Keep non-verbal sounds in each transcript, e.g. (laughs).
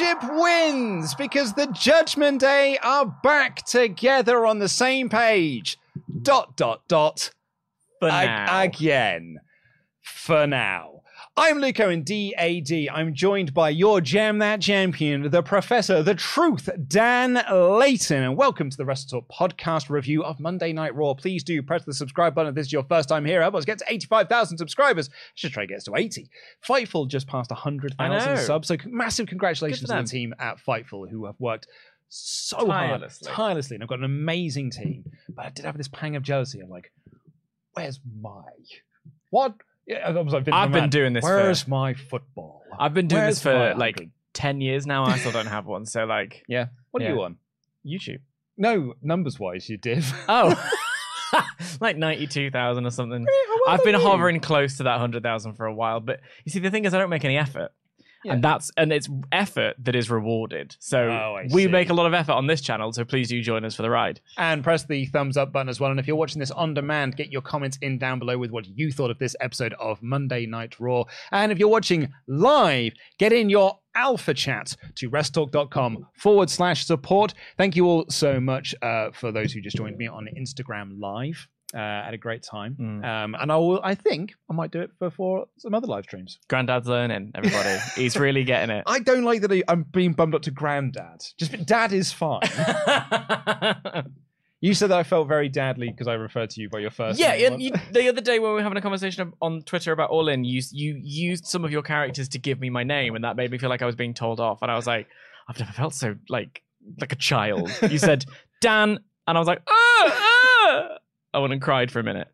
Friendship wins because the Judgment Day are back together on the same page. Dot, dot, dot. For Ag- now. Again. For now. I'm Luke Owen, DAD. I'm joined by your Jam That Champion, the Professor, the Truth, Dan Layton. And welcome to the WrestleTalk podcast review of Monday Night Raw. Please do press the subscribe button if this is your first time here. Help us get to 85,000 subscribers. Should try to get us to 80. Fightful just passed I know. 100,000 subs. So massive congratulations to the team at Fightful who have worked so Tirelessly. hard, tirelessly. And I've got an amazing team. But I did have this pang of jealousy. I'm like, where's my what? Yeah, I was like, I've been doing this for- Where's my football? I've been doing Where's this for like 10 years now. I still don't have one. So, like, (laughs) yeah. What are Yeah. you on? YouTube. No, numbers wise, you did. (laughs) Oh, (laughs) like 92,000 or something. well I've been hovering close to that 100,000 for a while. But you see, the thing is, I don't make any effort. Yeah. And that's and it's effort that is rewarded. So Oh, we make a lot of effort on this channel. So please do join us for the ride. and press the thumbs up button as well. And if you're watching this on demand, get your comments in down below with what you thought of this episode of Monday Night Raw. And if you're watching live, get in your alpha chat to wrestletalk.com forward slash support. Thank you all so much uh, for those who just joined me on Instagram live. Uh, had a great time, Mm. um, and I will. I think I might do it before some other live streams. Granddad's learning, everybody. (laughs) He's really getting it. I don't like that I- I'm being bummed up to granddad. Just dad is fine. (laughs) you said that I felt very dadly because I referred to you by your first yeah, name. and you, the other day when we were having a conversation on Twitter about All In, you you used some of your characters to give me my name, and that made me feel like I was being told off. And I was like, I've never felt so like like a child. (laughs) You said Dan, and I was like, ah. I went and cried for a minute.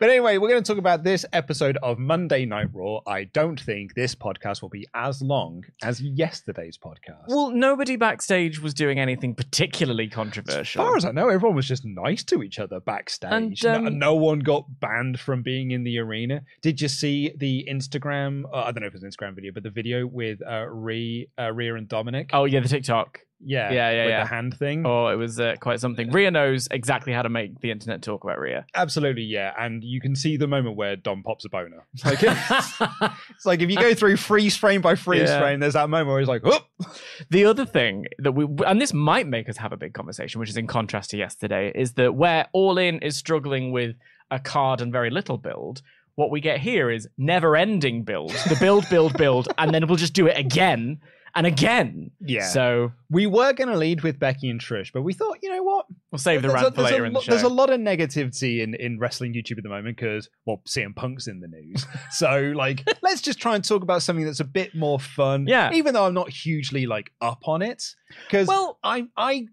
But anyway, we're going to talk about this episode of Monday Night Raw. I don't think this podcast will be as long as yesterday's podcast. Well, nobody backstage was doing anything particularly controversial. as far as I know, everyone was just nice to each other backstage. And, no, um, no one got banned from being in the arena. Did you see the Instagram? Uh, I don't know if it was an Instagram video, but the video with uh, Rhea, uh, Rhea and Dominic. oh yeah, the TikTok. Yeah, yeah, yeah, with yeah. the hand thing. Oh, it was uh, quite something. Rhea knows exactly how to make the internet talk about Rhea. Absolutely, yeah. And you can see the moment where Dom pops a boner. (laughs) It's like, it's like if you go (laughs) through freeze frame by freeze Yeah. frame, there's that moment where he's like, oh, The other thing that we, and this might make us have a big conversation, which is in contrast to yesterday, is that where All In is struggling with a card and very little build, what we get here is never ending build. The build, build, build, and then we'll just do it again and again. Yeah. So we were going to lead with Becky and Trish, but we thought, you know what? we'll save the There's a- rant for there's a later in the show. There's a lot of negativity in, in wrestling YouTube at the moment because, well, CM Punk's in the news. (laughs) so, like, let's just try and talk about something that's a bit more fun. Yeah. Even though I'm not hugely, like, up on it. Because Well- I, I,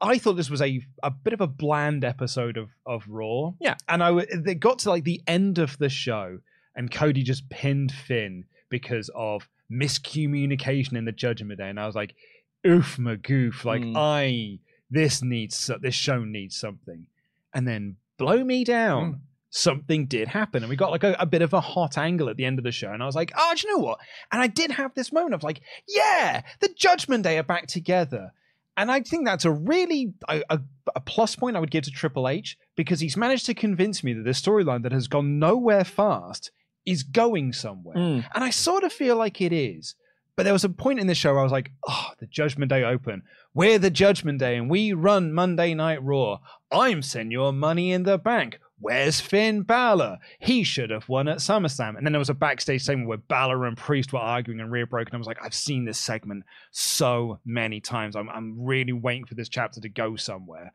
I thought this was a, a bit of a bland episode of, of Raw. Yeah. And I they got to, like, the end of the show and Cody just pinned Finn because of miscommunication in the Judgment Day. And I was like, oof, my goof. Like, Mm. I, this needs, this show needs something. And then blow me down. Mm. Something did happen, and we got like a, a bit of a hot angle at the end of the show. And I was like, oh, do you know what? And I did have this moment of like, yeah, the Judgment Day are back together. And I think that's a really a, a, a plus point I would give to Triple H because he's managed to convince me that this storyline that has gone nowhere fast is going somewhere. Mm. And I sort of feel like it is. But there was a point in the show where I was like, oh, the Judgment Day Open. We're the Judgment Day and we run Monday Night Raw. I'm Senor Money in the Bank. Where's Finn Balor? He should have won at SummerSlam. And then there was a backstage segment where Balor and Priest were arguing and rear broken. I was like, I've seen this segment so many times. I'm, I'm really waiting for this chapter to go somewhere.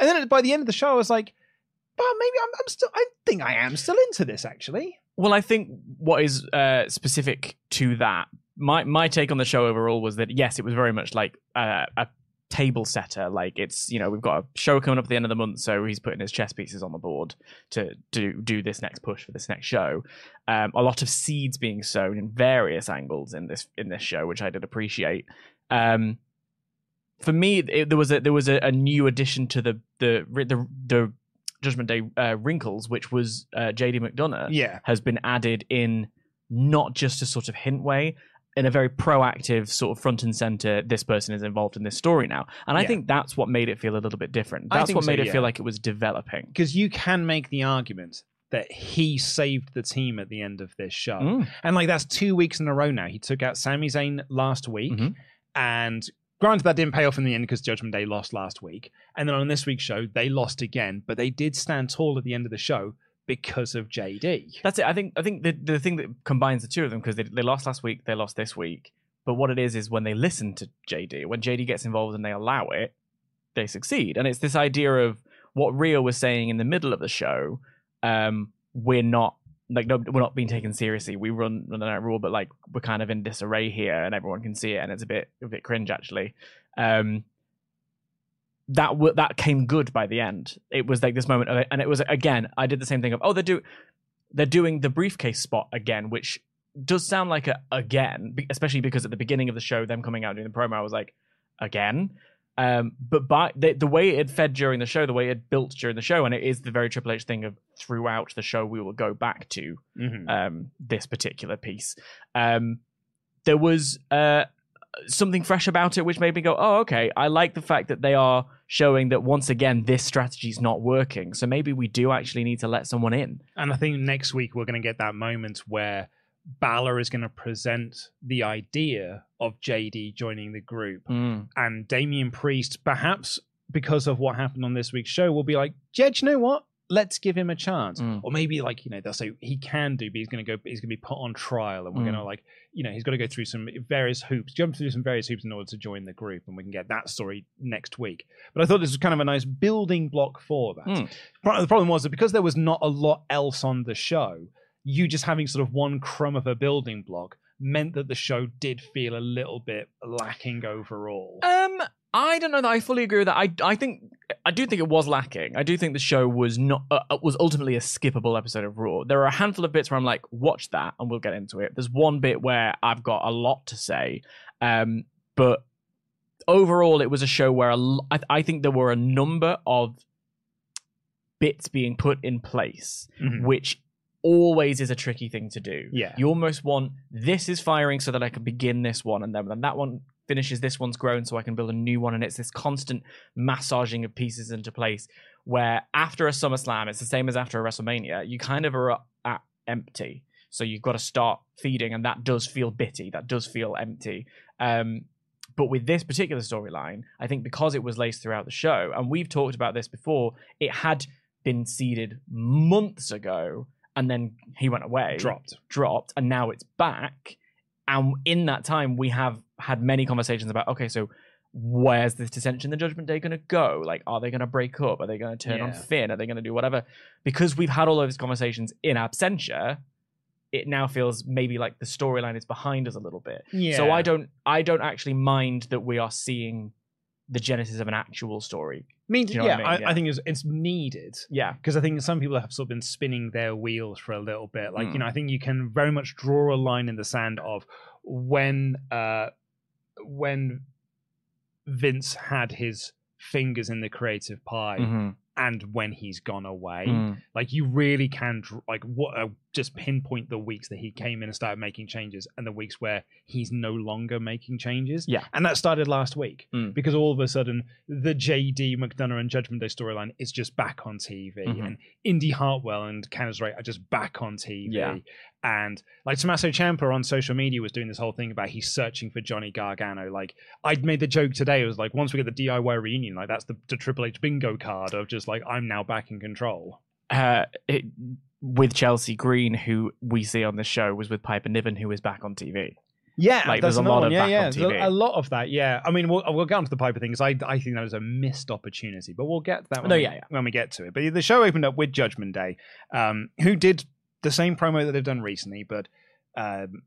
And then by the end of the show, I was like, but maybe I'm, I'm still, I think I am still into this actually. Well, I think what is uh, specific to that, my my take on the show overall was that yes, it was very much like uh, a table setter. Like it's you know we've got a show coming up at the end of the month, so he's putting his chess pieces on the board to do do this next push for this next show. Um, a lot of seeds being sown in various angles in this in this show, which I did appreciate. Um, for me, it, there was a there was a, a new addition to the the the the Judgment Day uh, wrinkles, which was uh, JD McDonagh Yeah. has been added in not just a sort of hint way, in a very proactive sort of front and center. This person is involved in this story now, and I Yeah. think that's what made it feel a little bit different. That's what so, made it yeah. feel like it was developing. Because you can make the argument that he saved the team at the end of this show. Mm. And like that's two weeks in a row now. He took out Sami Zayn last week, Mhm. and granted that didn't pay off in the end because Judgment Day lost last week. And then on this week's show, they lost again, but they did stand tall at the end of the show because of JD. That's it. I think I think the the thing that combines the two of them because they they lost last week, they lost this week. But what it is is when they listen to JD, when JD gets involved and they allow it, they succeed. And it's this idea of what Rhea was saying in the middle of the show. Um, we're not like no, we're not being taken seriously. We run run the night rule, but like we're kind of in disarray here, and everyone can see it, and it's a bit a bit cringe actually. Um, that w- that came good by the end. It was like this moment of it, and it was again. I did the same thing of oh they're do they're doing the briefcase spot again, which does sound like a again, especially because at the beginning of the show, them coming out doing the promo, I was like again. Um, but by the, the way it fed during the show, the way it built during the show, and it is the very Triple H thing of throughout the show, we will go back to Mhm. um, this particular piece. Um, there was uh, something fresh about it, which made me go, "Oh, okay." I like the fact that they are showing that once again this strategy is not working. So maybe we do actually need to let someone in. And I think next week we're going to get that moment where Balor is going to present the idea of JD joining the group. and Damian Priest, perhaps because of what happened on this week's show, will be like, yeah, you know what? Let's give him a chance. Mm. Or maybe like, you know, they'll say he can do, but he's gonna go he's gonna be put on trial and we're Mm. gonna like, you know, he's gotta go through some various hoops, jump through some various hoops in order to join the group, and we can get that story next week. But I thought this was kind of a nice building block for that. Mm. The problem was that because there was not a lot else on the show, you just having sort of one crumb of a building block meant that the show did feel a little bit lacking overall. Um, I don't know that I fully agree with that. I I think I do think it was lacking. I do think the show was not uh, was ultimately a skippable episode of Raw. There are a handful of bits where I'm like, watch that, and we'll get into it. There's one bit where I've got a lot to say, um, but overall, it was a show where a l- I, I think there were a number of bits being put in place, Mhm. which always is a tricky thing to do. Yeah. You almost want this is firing so that I can begin this one, and then when that one finishes, this one's grown so I can build a new one, and it's this constant massaging of pieces into place. Where after a SummerSlam, it's the same as after a WrestleMania. You kind of are at empty, so you've got to start feeding, and that does feel bitty. That does feel empty. Um, but with this particular storyline, I think because it was laced throughout the show, and we've talked about this before, it had been seeded months ago, and then he went away. Dropped. dropped and now it's back. And in that time we have had many conversations about okay so where's this dissension the judgment day going to go? Like are they going to break up? Are they going to turn on Yeah. finn? Are they going to do whatever? Because we've had all of these conversations in absentia it now feels maybe like the storyline is behind us a little bit. Yeah. so i don't i don't actually mind that we are seeing the genesis of an actual story mean, you know yeah, I I, mean? I, Yeah. think it's, it's needed yeah because I think some people have sort of been spinning their wheels for a little bit. Like, you Mm. know, I think you can very much draw a line in the sand of when uh when Vince had his fingers in the creative pie. Mhm. and when he's gone away. Mm. Like you really can like what uh, just pinpoint the weeks that he came in and started making changes, and the weeks where he's no longer making changes. Yeah. and that started last week Mm. because all of a sudden the JD McDonagh and Judgment Day storyline is just back on TV, Mhm. and Indi Hartwell and Candice LeRae are just back on TV. Yeah. And like Tommaso Ciampa on social media was doing this whole thing about he's searching for Johnny Gargano. Like I'd made the joke today. It was like once we get the DIY reunion, like that's the, the Triple H bingo card of just like I'm now back in control. uh, it, with Chelsea Green, who we see on the show, was with Piper Niven, who is back on TV. Yeah, Like, there's a lot one. of yeah, back yeah. on TV. A, a lot of that. Yeah, I mean, we'll, we'll get onto the Piper thing because I I think that was a missed opportunity, but we'll get to that. When No, we, yeah, yeah. when we get to it. But the show opened up with Judgment Day, um, who did the same promo that they've done recently, but um,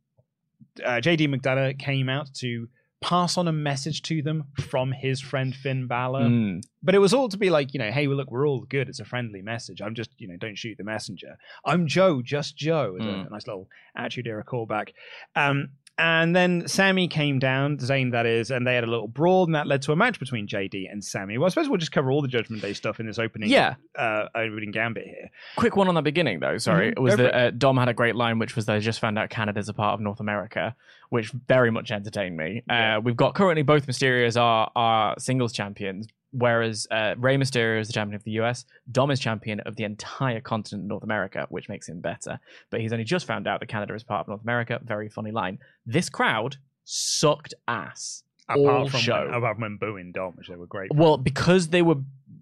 uh, JD McDonagh came out to pass on a message to them from his friend Finn Balor. Mm. But it was all to be like, you know, hey, well, look, we're all good. It's a friendly message. I'm just, you know, don't shoot the messenger. I'm Joe, just Joe. Mm. a nice little attitude era callback. Um, and then Sammy came down, Zayn that is, and they had a little brawl, and that led to a match between JD and Sammy. Well, I suppose we'll just cover all the Judgment Day stuff in this opening, Yeah. uh, opening gambit here. Quick one on the beginning, though. Sorry, Mhm, was go that uh, Dom had a great line, which was they just found out Canada's a part of North America, which very much entertained me. Yeah. Uh, we've got currently both Mysterios are are singles champions, whereas uh, Rey Mysterio is the champion of the US. Dom is champion of the entire continent of North America, which makes him better. But he's only just found out that Canada is part of North America. Very funny line. This crowd sucked ass. Apart All from show. When, apart from when Boo Dom, which they were great. Well, because they were,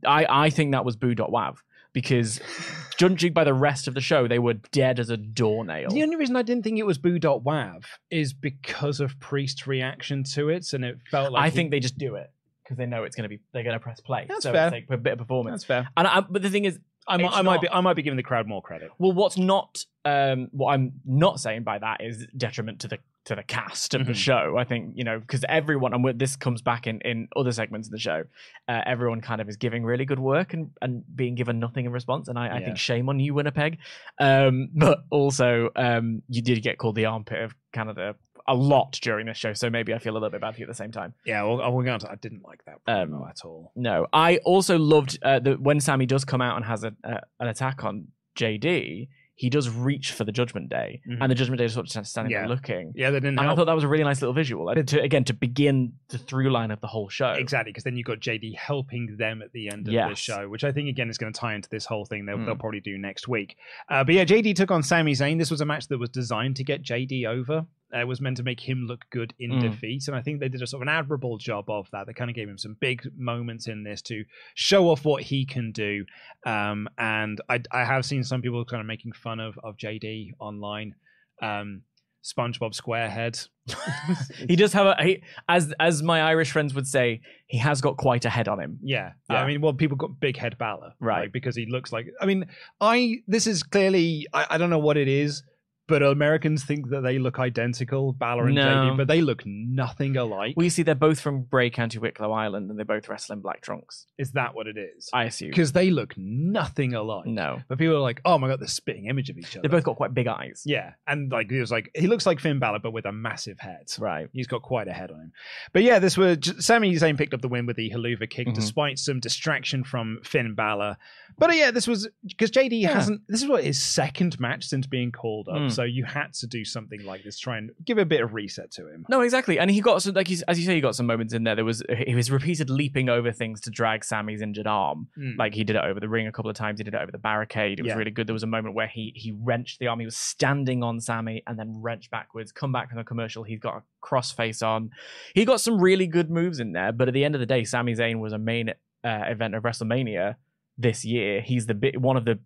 I I think that was boo.wav because (laughs) judging by the rest of the show, they were dead as a doornail. The only reason I didn't think it was boo.wav is because of Priest's reaction to it, and it felt like I he- think they just do it because they know it's going to be they're going to press play. That's so fair. it's like a bit of performance. that's fair. And I, but the thing is, I, might, I might be I might be giving the crowd more credit. well, what's not um what I'm not saying by that is detriment to the to the cast of the Mhm. show. I think you know because everyone and this comes back in in other segments of the show. Uh, everyone kind of is giving really good work and and being given nothing in response. And I, I think shame on you, Winnipeg. Um, but also um, you did get called the armpit of Canada a lot during this show, so maybe I feel a little bit bad for you at the same time. Yeah, well, I will go to, I didn't like that Um, at all. No, I also loved uh, the when Sammy does come out and has a, an attack on JD. He does reach for the Judgment Day, Mhm. and the Judgment Day is sort of standing Yeah. there looking. Yeah, they didn't And I thought that was a really nice little visual. To, again, to begin the through line of the whole show. Exactly, because then you've got JD helping them at the end of the show, which I think again is going to tie into this whole thing. They'll, Mm. they'll probably do next week. Uh, but yeah, JD took on Sami Zayn. This was a match that was designed to get JD over. Uh, was meant to make him look good in Mm. defeat, and I think they did a sort of an admirable job of that. They kind of gave him some big moments in this to show off what he can do. Um, and I, I have seen some people kind of making fun of of JD online. Um, SpongeBob SquareHead. (laughs) He does have a he, as as my Irish friends would say, he has got quite a head on him. Yeah. Yeah. I mean, well, people got big head Balor, Right. like, because he looks like. I mean, I this is clearly. I, I don't know what it is, but Americans think that they look identical, Balor and No. JD, but they look nothing alike. We see they're both from Bray County Wicklow Ireland, and they both wrestle in black trunks. is that what it is? I assume. Because they look nothing alike. No, But people are like, oh my god, the spitting image of each other. they other. both got quite big eyes. Yeah, and like he was like he looks like Finn Balor, but with a massive head. Right. He's got quite a head on him. But yeah, this was Sami Zayn picked up the win with the Helluva Kick, Mhm. despite some distraction from Finn Balor. But yeah, this was because JD Yeah. hasn't. This is what his second match since being called up. Mm. So you had to do something like this, try and give a bit of reset to him. No, exactly. And he got some, like he's, as you say, he got some moments in there. There was he was repeated leaping over things to drag Sammy's injured arm. Mm. Like he did it over the ring a couple of times. He did it over the barricade. It was Yeah. really good. There was a moment where he he wrenched the arm. He was standing on Sammy and then wrenched backwards. Come back from the commercial. He's got a crossface on. He got some really good moves in there. But at the end of the day, Sami Zayn was a main uh, event of WrestleMania this year. He's the bit one of the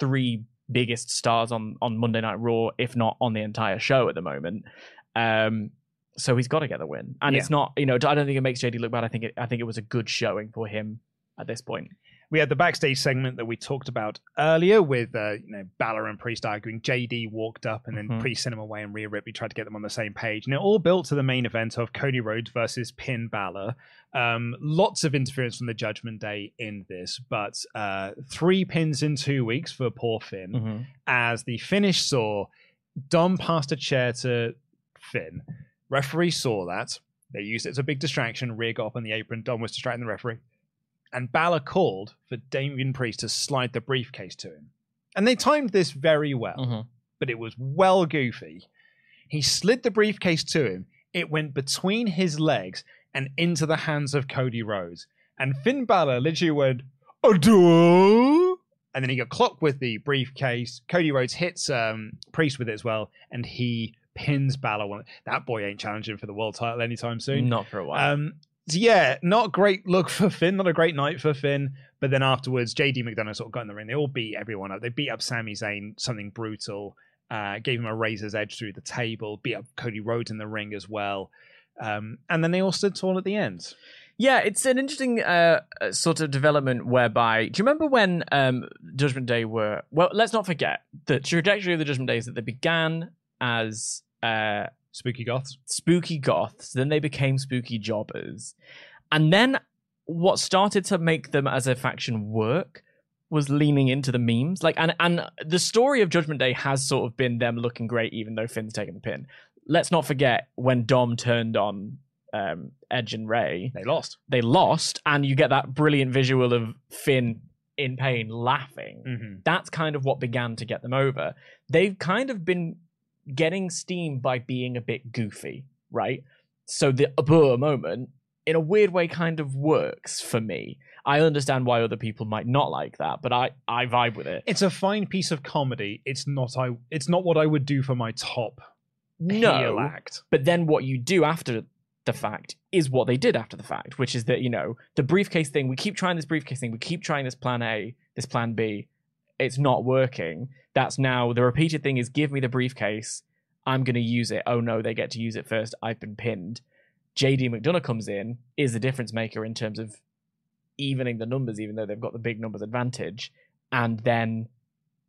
three biggest stars on on Monday Night Raw, if not on the entire show at the moment. Um, so he's got to get the win, and Yeah. it's not you know I don't think it makes JD look bad. I think it I think it was a good showing for him at this point. We had the backstage segment that we talked about earlier with uh, you know Balor and Priest arguing. JD walked up and then Mhm. Priest sent him away, and Rhea Ripley tried to get them on the same page. And it all built to the main event of Cody Rhodes versus Finn Balor. Um, lots of interference from the Judgment Day in this, but uh, three pins in two weeks for poor Finn. Mm-hmm. As the finish saw, Dom passed a chair to Finn. Referee saw that. They used it as a big distraction. Rhea got up on the apron. Dom was distracting the referee. And Balor called for Damian Priest to slide the briefcase to him. And they timed this very well, Mhm. but it was well goofy. He slid the briefcase to him. It went between his legs and into the hands of Cody Rhodes. And Finn Balor literally went, Adore! And then he got clocked with the briefcase. Cody Rhodes hits um, Priest with it as well, and he pins Balor. That boy ain't challenging for the world title anytime soon. Not for a while. Um, yeah, not great look for Finn, not a great night for Finn. But then afterwards, JD McDonagh sort of got in the ring. They all beat everyone up. They beat up Sami Zayn, something brutal. Uh, gave him a razor's edge through the table. Beat up Cody Rhodes in the ring as well. Um, and then they all stood tall at the end. Yeah, it's an interesting uh, uh, sort of development whereby. Do you remember when um, Judgment Day were? Well, let's not forget the trajectory of the Judgment Day is that they began as uh, Spooky Goths. spooky goths, then they became spooky jobbers, and then what started to make them as a faction work was leaning into the memes. Like, and and the story of Judgment Day has sort of been them looking great, even though Finn's taken the pin. Let's not forget when Dom turned on um, Edge and Rey They lost. they lost, and you get that brilliant visual of Finn in pain laughing. Mm-hmm. That's kind of what began to get them over. They've kind of been getting steam by being a bit goofy, right? So the abur moment, in a weird way, kind of works for me. I understand why other people might not like that, but I, I vibe with it. It's a fine piece of comedy. It's not I. It's not what I would do for my top No, act. But then what you do after the fact is what they did after the fact, which is that, you know, the briefcase thing, we keep trying this briefcase thing, we keep trying this plan A, this plan B, it's not working. That's now the repeated thing is give me the briefcase, I'm going to use it. Oh no, they get to use it first. I've been pinned. JD McDonagh comes in, is the difference maker in terms of evening the numbers, even though they've got the big numbers advantage. And then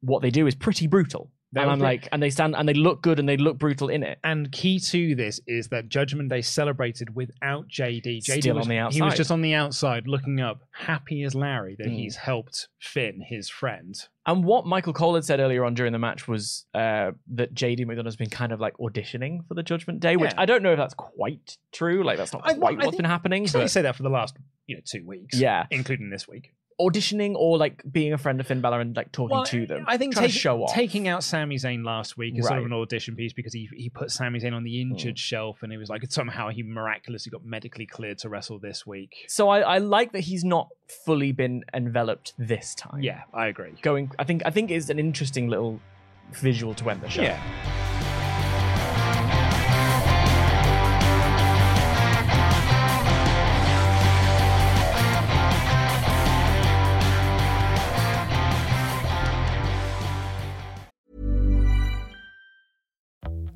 what they do is pretty brutal. And I'm like, and they stand and they look good and they look brutal in it. And key to this is that Judgment Day celebrated without JD. JD Still was, on the outside. He was just on the outside looking up, happy as Larry that Mm. he's helped Finn, his friend. And what Michael Cole had said earlier on during the match was uh, that JD McDonagh has been kind of like auditioning for the Judgment Day, which Yeah. I don't know if that's quite true. Like that's not I- quite I what's been happening. So they But say that for the last, you know, two weeks. Yeah. including this week. Auditioning or like being a friend of Finn Balor and like talking Well, to them. I think taking- show off. taking out Sami Zayn last week is sort of an audition piece because he he put Sami Zayn on the injured Mm. shelf and it was like somehow he miraculously got medically cleared to wrestle this week. So I, I like that he's not fully been enveloped this time. Yeah, I agree. Going, I think I think is an interesting little visual to end the show. Yeah.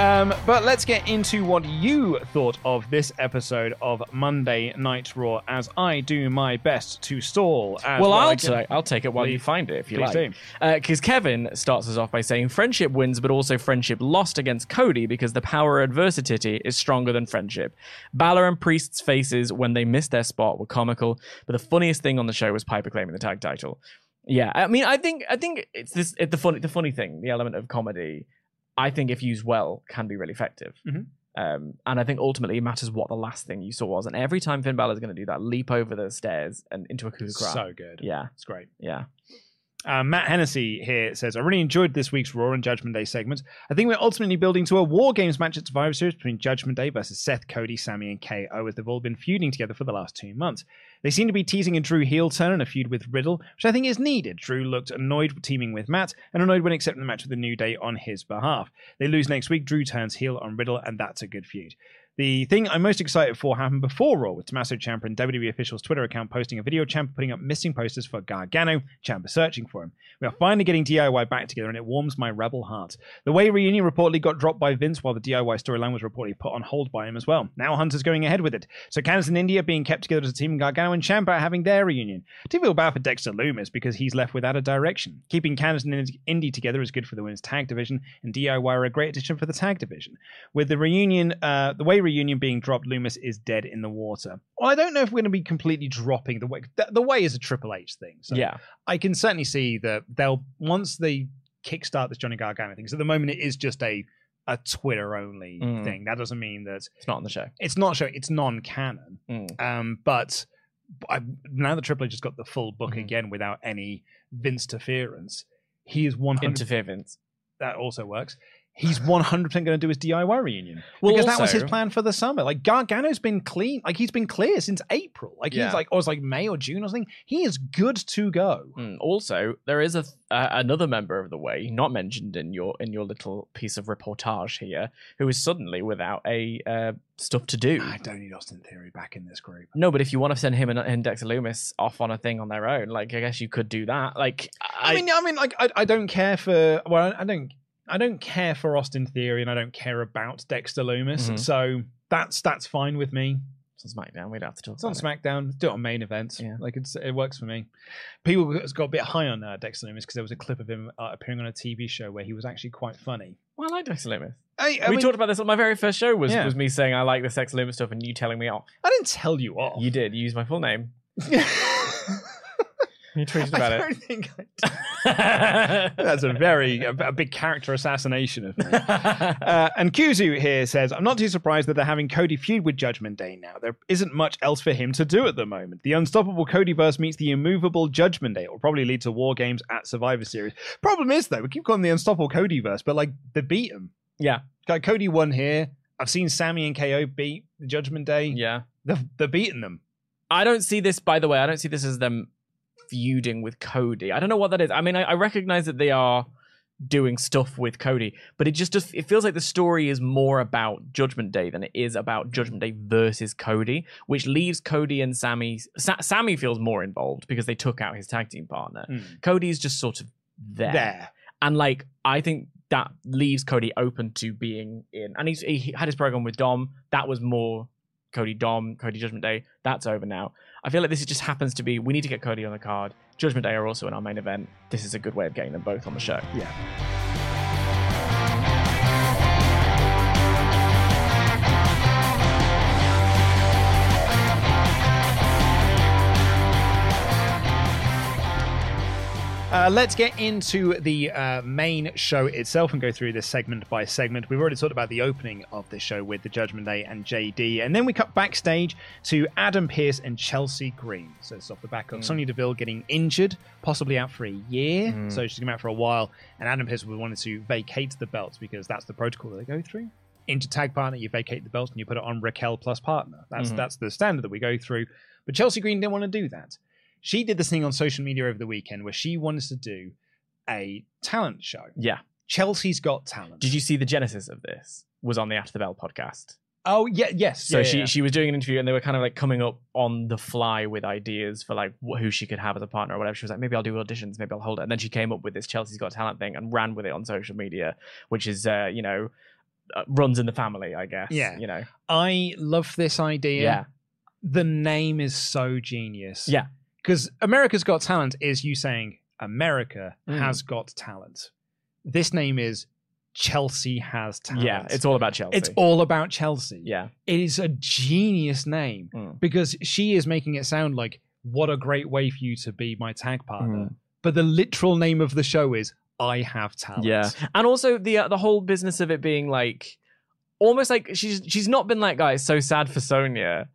Um, but let's get into what you thought of this episode of Monday Night Raw as I do my best to stall. As Well, I'll, ta- I'll take it while you find it if you please like. Because Kevin starts us off by saying friendship wins, but also friendship lost against Cody because the power of adversity is stronger than friendship. Balor and Priest's faces when they missed their spot were comical, but the funniest thing on the show was Piper claiming the tag title. Yeah, I mean, I think I think it's this it, the funny the funny thing, the element of comedy. I think if used well, can be really effective. Mhm. Um, and I think ultimately it matters what the last thing you saw was. And every time Finn Balor is going to do that, leap over the stairs and into a coup. So good. Yeah, It's great. yeah. Uh, Matt Hennessy here says, I really enjoyed this week's Raw and Judgment Day segment. I think we're ultimately building to a War Games match at Survivor Series between Judgment Day versus Seth, Cody, Sammy, and KO, as they've all been feuding together for the last two months. They seem to be teasing a Drew heel turn and a feud with Riddle, which I think is needed. Drew looked annoyed teaming with Matt and annoyed when accepting the match with the New Day on his behalf. They lose next week, Drew turns heel on Riddle, and that's a good feud. The thing I'm most excited for happened before Raw, with Tommaso Ciampa and WWE official's Twitter account posting a video of Ciampa putting up missing posters for Gargano, Ciampa searching for him. We are finally getting DIY back together, and it warms my rebel heart. The Way reunion reportedly got dropped by Vince, while the DIY storyline was reportedly put on hold by him as well. Now Hunter's going ahead with it. So Candice and Indi being kept together as a team, and Gargano and Ciampa having their reunion. Do feel bad for Dexter Lumis because he's left without a direction. Keeping Candice and Indi together is good for the women's tag division, and DIY are a great addition for the tag division. With the reunion, uh, the Way reunion being dropped, Lumis is dead in the water. Well, I don't know if we're going to be completely dropping the Way. The, the Way is a Triple H thing. So yeah. I can certainly see that they'll once they kickstart this Johnny Gargano thing. So at the moment, it is just a a Twitter only Mm. thing. That doesn't mean that It's not on the show. it's not showing. It's non-canon. Mm. Um, but I, now that Triple H has got the full book Mhm. again without any Vince interference, he is one hundred. Interference. That also works. He's one hundred percent going to do his DIY reunion Well, because that was his plan for the summer. Like Gargano's been clean, like he's been clear since April. Like Yeah. he's like, or it's like May or June or something. He is good to go. Mm. Also, there is a uh, another member of the way not mentioned in your in your little piece of reportage here, who is suddenly without a uh, stuff to do. I don't need Austin Theory back in this group. No, but if you want to send him and, and Dexter Lumis off on a thing on their own, like I guess you could do that. Like I, mean, I mean, like, I, I don't care for. Well, I don't. I don't care for Austin Theory, and I don't care about Dexter Lumis. Mhm. So that's that's fine with me. it's on SmackDown. We'd have to talk. It's on about it. SmackDown. Do it on main events. Yeah. Like it's it works for me. People got a bit high on uh, Dexter Lumis because there was a clip of him uh, appearing on a TV show where he was actually quite funny. Well, I like Dexter Lumis. I, I we mean, talked about this on my very first show. Was Yeah. was me saying I like the Sex Loomis stuff, and you telling me off. I didn't tell you off. You did. You used my full name. (laughs) You tweeted I about don't think I it. (laughs) (laughs) That's a very a, a big character assassination of me. Uh, and Kuzu here says, I'm not too surprised that they're having Cody feud with Judgment Day now. There isn't much else for him to do at the moment. The unstoppable Codyverse meets the immovable Judgment Day. It will probably lead to War Games at Survivor Series. Problem is, though, we keep calling the unstoppable Codyverse, but like they beat him. yeah, Like Cody won here. I've seen Sammy and KO beat the Judgment Day. yeah. They've, they're beating them. I don't see this, by the way, I don't see this as them feuding with Cody. I don't know what that is. I mean, I, I recognize that they are doing stuff with Cody, but it just does, it feels like the story is more about Judgment Day than it is about Judgment Day versus Cody, which leaves Cody and Sammy. Sa- Sammy feels more involved because they took out his tag team partner. Mm. Cody's just sort of there. There. And like, I think that leaves Cody open to being in. And he's, he had his program with Dom. That was more Cody Dom, Cody Judgment Day. That's over now. I feel like this just happens to be we need to get Cody on the card. Judgment Day are also in our main event. This is a good way of getting them both on the show. Yeah. Uh, let's get into the uh, main show itself and go through this segment by segment. We've already talked about the opening of the show with the Judgment Day and JD, and then we cut backstage to Adam Pearce and Chelsea Green. So it's off the back of Sonya Deville getting injured, possibly out for a year. So she's been out for a while, and Adam Pearce wanted to vacate the belts because that's the protocol that they go through into tag partner, you vacate the belt and you put it on Raquel plus partner. That's Mhm. that's the standard that we go through. But Chelsea Green didn't want to do that. She did this thing on social media over the weekend where she wanted to do a talent show. Yeah. Chelsea's Got Talent. Did you see the genesis of this? Was on the After the Bell podcast. Oh yeah, yes. So yeah, she yeah. she was doing an interview and they were kind of like coming up on the fly with ideas for like wh- who she could have as a partner or whatever. She was like, maybe I'll do auditions, maybe I'll hold it. And then she came up with this Chelsea's Got Talent thing and ran with it on social media, which is uh, you know uh, runs in the family, I guess. Yeah. you know. I love this idea. Yeah. The name is so genius. Yeah. Because America's Got Talent is you saying America Mm. has got talent. This name is Chelsea has talent. Yeah, it's all about Chelsea. It's all about Chelsea. yeah. It is a genius name Mm. because she is making it sound like what a great way for you to be my tag partner. Mm. But the literal name of the show is I have talent. Yeah, and also the uh, the whole business of it being like almost like she's she's not been like guys so sad for Sonya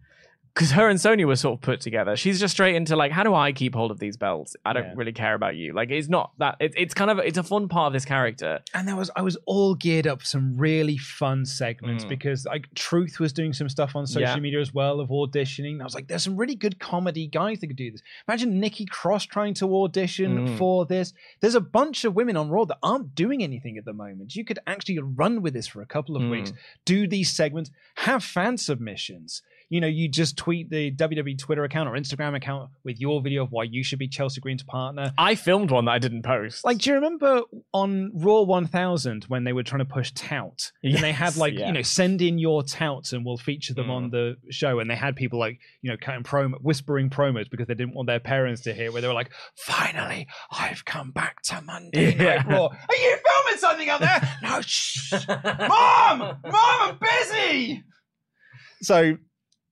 because her and Sonya were sort of put together. She's just straight into like how do I keep hold of these belts? I don't Yeah. really care about you. Like it's not that it, it's kind of it's a fun part of this character. and there was I was all geared up for some really fun segments Mm. because like Truth was doing some stuff on social Yeah. media as well of auditioning. I was like, there's some really good comedy guys that could do this. Imagine Nikki Cross trying to audition Mm. for this. There's a bunch of women on Raw that aren't doing anything at the moment. You could actually run with this for a couple of Mm. weeks, do these segments, have fan submissions. You know, you just tweet the WWE Twitter account or Instagram account with your video of why you should be Chelsea Green's partner. I filmed one that I didn't post. Like, do you remember on Raw 1000 when they were trying to push tout? And they had like, yeah. you know, send in your touts and we'll feature them on mm. the show. And they had people like, you know, cutting promo, whispering promos because they didn't want their parents to hear. Where they were like, "Finally, I've come back to Monday Yeah. Night Raw. Are you filming something up there? (laughs) no, shh, mom, mom, I'm busy." So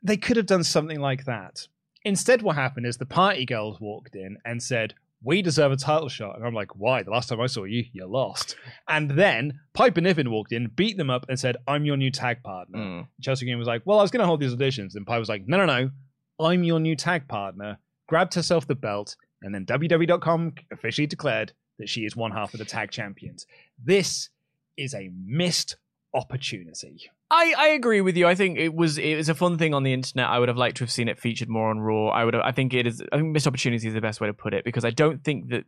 they could have done something like that. Instead, what happened is the party girls walked in and said, We deserve a title shot. And I'm like, Why? The last time I saw you, you lost. And then Piper Niven walked in, beat them up, and said, I'm your new tag partner. Mm. Chelsea Green was like, Well, I was going to hold these auditions. And Piper was like, No, no, no. I'm your new tag partner. Grabbed herself the belt. And then WWE.com officially declared that she is one half of the tag champions. This is a missed opportunity. I, I agree with you. I think it was it was a fun thing on the internet. I would have liked to have seen it featured more on Raw. I would have, I think it is I think missed opportunity is the best way to put it because I don't think that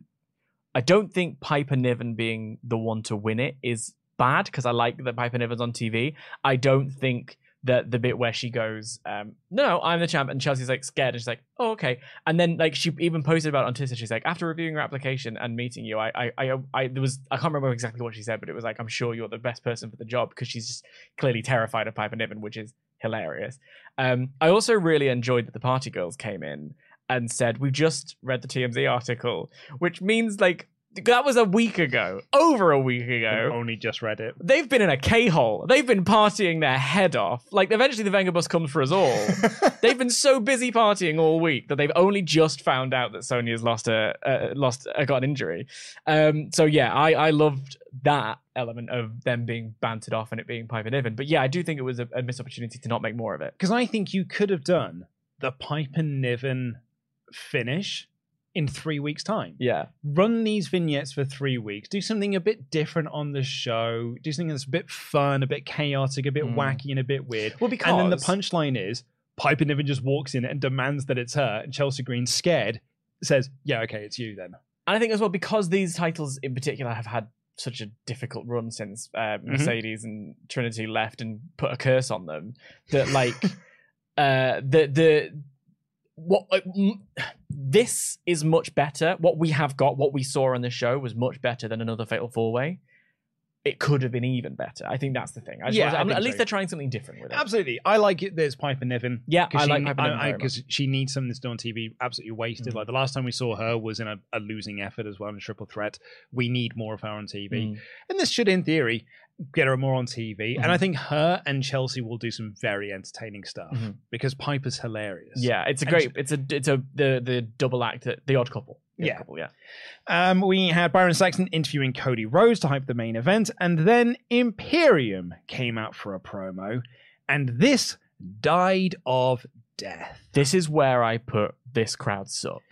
I don't think Piper Niven being the one to win it is bad because I like that Piper Niven's on TV. I don't think that the bit where she goes, um, no, I'm the champ, and Chelsea's like scared, and she's like, oh, okay. And then like she even posted about it on Twitter. She's like, after reviewing your application and meeting you, I, I, I, I there was I can't remember exactly what she said, but it was like, I'm sure you're the best person for the job because she's just clearly terrified of Piper Niven, which is hilarious. Um, I also really enjoyed that the party girls came in and said, We've just read the TMZ article, which means like that was a week ago, over a week I've ago. only just read it. They've been in a K hole. They've been partying their head off. Like eventually the Venga bus comes for us all. (laughs) they've been so busy partying all week that they've only just found out that Sonya's lost a uh, lost uh, got an injury. Um, so yeah, I I loved that element of them being bantered off and it being Piper Niven. But yeah, I do think it was a, a missed opportunity to not make more of it. Because I think you could have done the Piper Niven finish in three weeks' time. Yeah. Run these vignettes for three weeks. Do something a bit different on the show. Do something that's a bit fun, a bit chaotic, a bit Mm. wacky, and a bit weird. Well, because And then the punchline is Piper Niven just walks in and demands that it's her, and Chelsea Green, scared, says, "Yeah, okay, it's you then." And I think as well because these titles in particular have had such a difficult run since uh, Mercedes and Trinity left and put a curse on them that like (laughs) uh, the the what uh, this is much better. What we have got, what we saw on the show, was much better than another Fatal Four Way. It could have been even better. I think that's the thing. I just Yeah, wanted- I think at least so. they're trying something different with it. Absolutely, I like it. There's Piper Niven. Yeah, I she, like Piper Niven because she needs something that's done on TV absolutely wasted. Mm. Like the last time we saw her was in a, a losing effort as well in a triple threat. We need more of her on TV, Mm. and this should, in theory, get her more on TV. And Mhm. I think her and Chelsea will do some very entertaining stuff Mhm. because Piper's hilarious. Yeah, it's a And great. It's a it's a the the double act, the odd couple. Yeah. couple, yeah. Um, we had Byron Saxton interviewing Cody Rhodes to hype the main event, and then Imperium came out for a promo, and this died of death. This is where I put this crowd suck.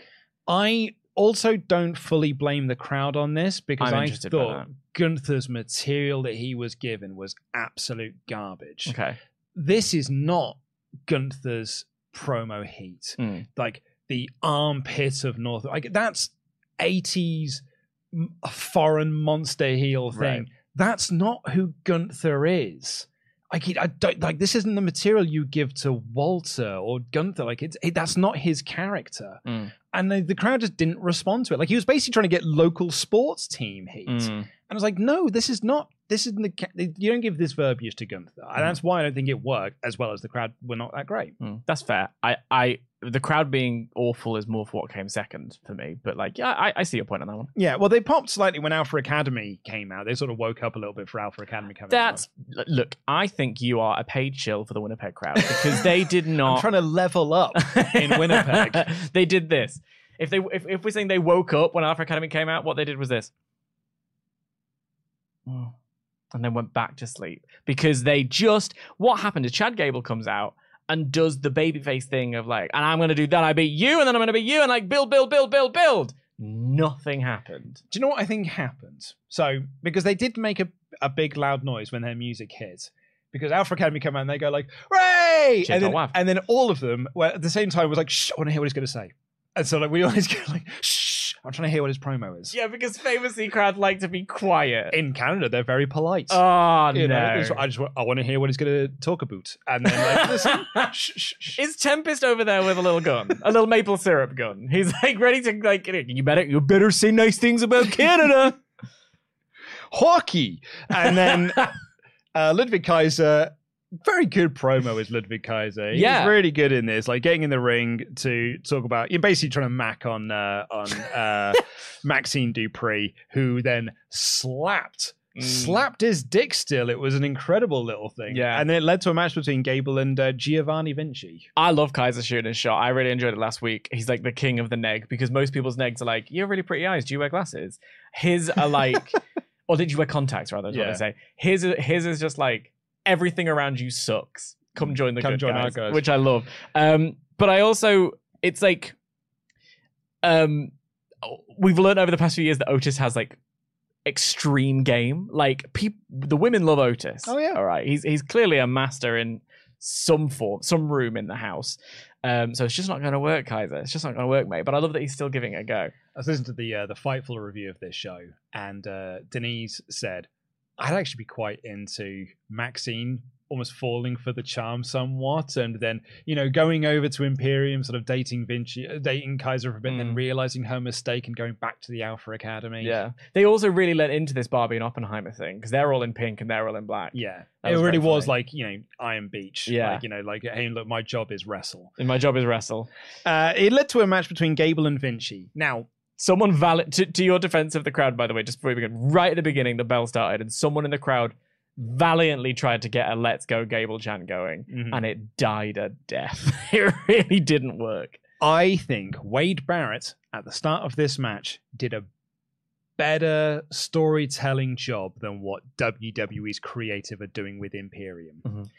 I also don't fully blame the crowd on this because I'm I thought Gunther's material that he was given was absolute garbage. Okay. This is not Gunther's promo heat. Mm. Like the armpit of North. Like that's 80s foreign monster heel thing. Right. That's not who Gunther is. Like, he, I don't like this. Isn't the material you give to Walter or Gunther? Like, it's it, that's not his character. Mm. And the, the crowd just didn't respond to it. Like, he was basically trying to get local sports team heat. Mm. And I was like, no, this is not. This isn't the. You don't give this verbiage to Gunther, and that's why I don't think it worked as well as the crowd were not that great. Mm, that's fair. I, I, the crowd being awful is more for what came second for me. But like, yeah, I, I see your point on that one. Yeah, well, they popped slightly when Alpha Academy came out. They sort of woke up a little bit for Alpha Academy coming That's out. look. I think you are a paid chill for the Winnipeg crowd because they did (laughs) not. I'm trying to level up in Winnipeg. (laughs) they did this. If they, if, if we're saying they woke up when Alpha Academy came out, what they did was this, Mm. And then went back to sleep because they just. What happened is Chad Gable comes out and does the babyface thing of like, and I'm going to do that. I beat you, and then I'm going to beat you, and like build, build, build, build, build. Nothing happened. Do you know what I think happened? So, because they did make a, a big loud noise when their music hit. Because Alpha Academy come out and they go like, "Hooray!" And then, and then all of them were at the same time was like, "Shh, I want to hear what he's going to say." And so like we always (laughs) go like, "Shh, I'm trying to hear what his promo is." Yeah, because famously crowd like to be quiet. In Canada, they're very polite. Oh You no! it's- I just I want to hear what he's going to talk about, and then like, (laughs) listen, (laughs) shh, shh, shh. Is Tempest over there with a little gun, a little maple syrup gun? He's like ready to like. You better, you better say nice things about Canada. hockey. And then (laughs) uh, Ludwig Kaiser, very good promo as Ludwig Kaiser. He's Yeah. really good in this, like getting in the ring to talk about. You're basically trying to mac on uh, on (laughs) uh, Maxxine Dupri, who then slapped. Mm. Slapped his dick still. It was an incredible little thing. Yeah. And then it led to a match between Gable and uh, Giovanni Vinci. I love Kaiser shooting his shot. I really enjoyed it last week. He's like the king of the neg because most people's negs are like, you have really pretty eyes. Do you wear glasses? His are like, (laughs) or did you wear contacts rather? Is what Yeah. they say. His, his is just like everything around you sucks. Come join the Come good join our guys, guys. which I love. Um, but I also, it's like, um, we've learned over the past few years that Otis has like extreme game. Like people, the women love Otis. Oh, yeah. all right. He's he's clearly a master in some form, some room in the house. Um, so it's just not going to work, Kaiser. It's just not going to work, mate. But I love that he's still giving it a go. I was listening to the uh, the Fightful review of this show, and uh, Denise said, "I'd actually be quite into Maxxine almost falling for the charm somewhat, and then you know going over to Imperium, sort of dating Vinci, uh, dating Kaiser for a bit, and then Mm. realizing her mistake and going back to the Alpha Academy. Yeah. They also really let into this Barbie and Oppenheimer thing because they're all in pink and they're all in black. yeah. That It was really was like you know Iron Beach. Yeah. like, you know, like hey, look, my job is wrestle. And my job is wrestle. Uh, it led to a match between Gable and Vinci. Now, Someone valid to, to your defense of the crowd, by the way, just before we begin, right at the beginning, the bell started, and someone in the crowd valiantly tried to get a "Let's Go Gable" chant going, Mhm. and it died a death. (laughs) it really didn't work. I think Wade Barrett at the start of this match did a better storytelling job than what WWE's creative are doing with Imperium. Mhm.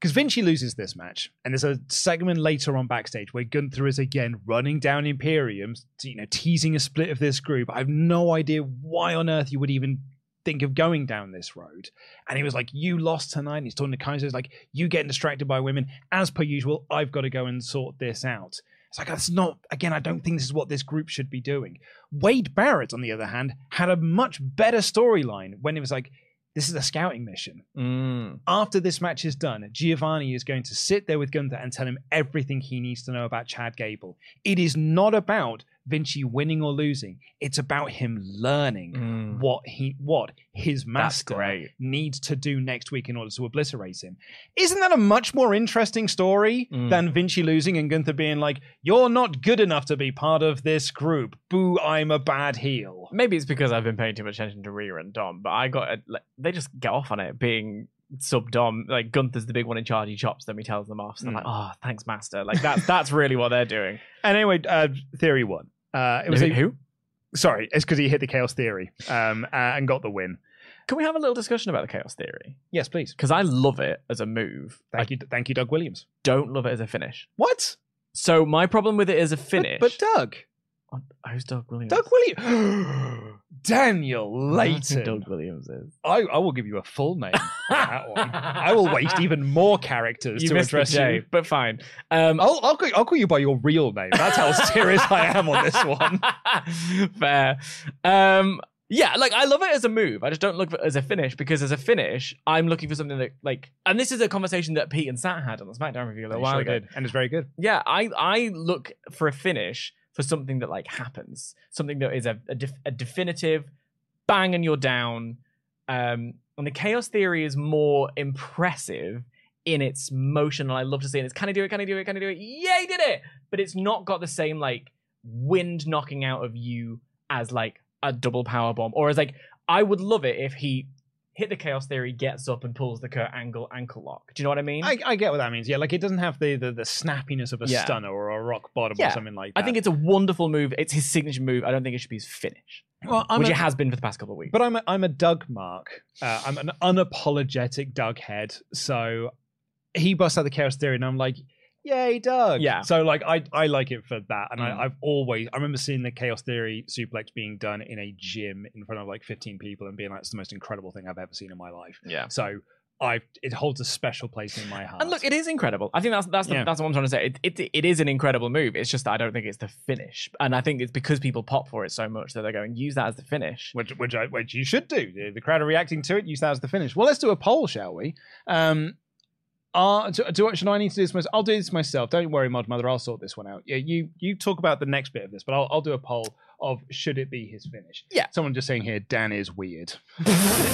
Because Vinci loses this match, and there's a segment later on backstage where Gunther is again running down Imperium, you know, teasing a split of this group. I have no idea why on earth you would even think of going down this road. And he was like, "You lost tonight." And he's talking to Kaiser, like, "You getting distracted by women as per usual. I've got to go and sort this out." It's like that's not. Again, I don't think this is what this group should be doing. Wade Barrett, on the other hand, had a much better storyline when it was like, "This is a scouting mission." Mm. after this match is done, Giovanni is going to sit there with Gunther and tell him everything he needs to know about Chad Gable. It is not about Vinci winning or losing. It's about him learning Mm. what he what his master needs to do next week in order to obliterate him. Isn't that a much more interesting story Mm. than Vinci losing and Gunther being like, "You're not good enough to be part of this group. Boo, I'm a bad heel." Maybe it's because I've been paying too much attention to Rhea and Dom, but I got a, like, they just get off on it being sub Dom. Like Gunther's the big one in charge. He chops them. He tells them off. So I'm Mm. like, oh, thanks, master. Like that's that's really what they're doing. And anyway, uh, theory one. Uh, it was who? a- who? Sorry, it's because he hit the Chaos Theory um, uh, and got the win. Can we have a little discussion about the chaos theory? Yes, please. Because I love it as a move. Thank I you, thank you, Doug Williams. don't love it as a finish. What? So my problem with it as a But- finish. But, Doug, Who's Doug Williams? Doug Williams. (gasps) Daniel I don't know who Layton. Doug Williams is. I, I will give you a full name for that (laughs) one. I will waste even more characters You to missed the address J, you. but fine. Um, I'll, I'll, call, I'll call you by your real name. That's how (laughs) serious I am on this one. (laughs) Fair. Um, yeah, like I love it as a move. I just don't look for it as a finish because as a finish, I'm looking for something that like, and this is a conversation that Pete and Sat had on the SmackDown review a little while ago. and it's very good. Yeah, I I look for a finish for something that like happens, something that is a a, def- a definitive bang and you're down. Um, and the chaos theory is more impressive in its motion, and I love to see it. It's can I do it? Can I do it? Can I do it? He did it! But it's not got the same like wind knocking out of you as like a double power bomb, or as like I would love it if he hit the chaos theory, gets up and pulls the Kurt Angle ankle lock. Do you know what I mean? I, I get what that means. Yeah, like it doesn't have the the, the snappiness of a Yeah. stunner or a rock bottom Yeah. or something like that. I think it's a wonderful move. It's his signature move. I don't think it should be his finish, well, I'm which a- it has been for the past couple of weeks. But I'm a, I'm a Doug Mark. Uh, I'm an unapologetic Doug head. So he busts out the chaos theory, and I'm like, yay, Doug. Yeah. So like I I like it for that, and Mm. I, I've always I remember seeing the chaos theory suplex being done in a gym in front of like 15 people and being like, it's the most incredible thing I've ever seen in my life. yeah. So I it holds a special place in my heart. And look, it is incredible. I think that's that's the, Yeah. that's what I'm trying to say. It, it it is an incredible move. It's just I don't think it's the finish, and I think it's because people pop for it so much that they're going use that as the finish. which which I, which you should do. The- The crowd are reacting to it. Use that as the finish. Well, let's do a poll, shall we? Um, uh, do, do, should I need to do this myself? I'll do this myself. Don't worry, Mod Mother. I'll sort this one out. Yeah, you you talk about the next bit of this, but I'll I'll do a poll of should it be his finish. Yeah. Someone just saying here, Dan is weird (laughs)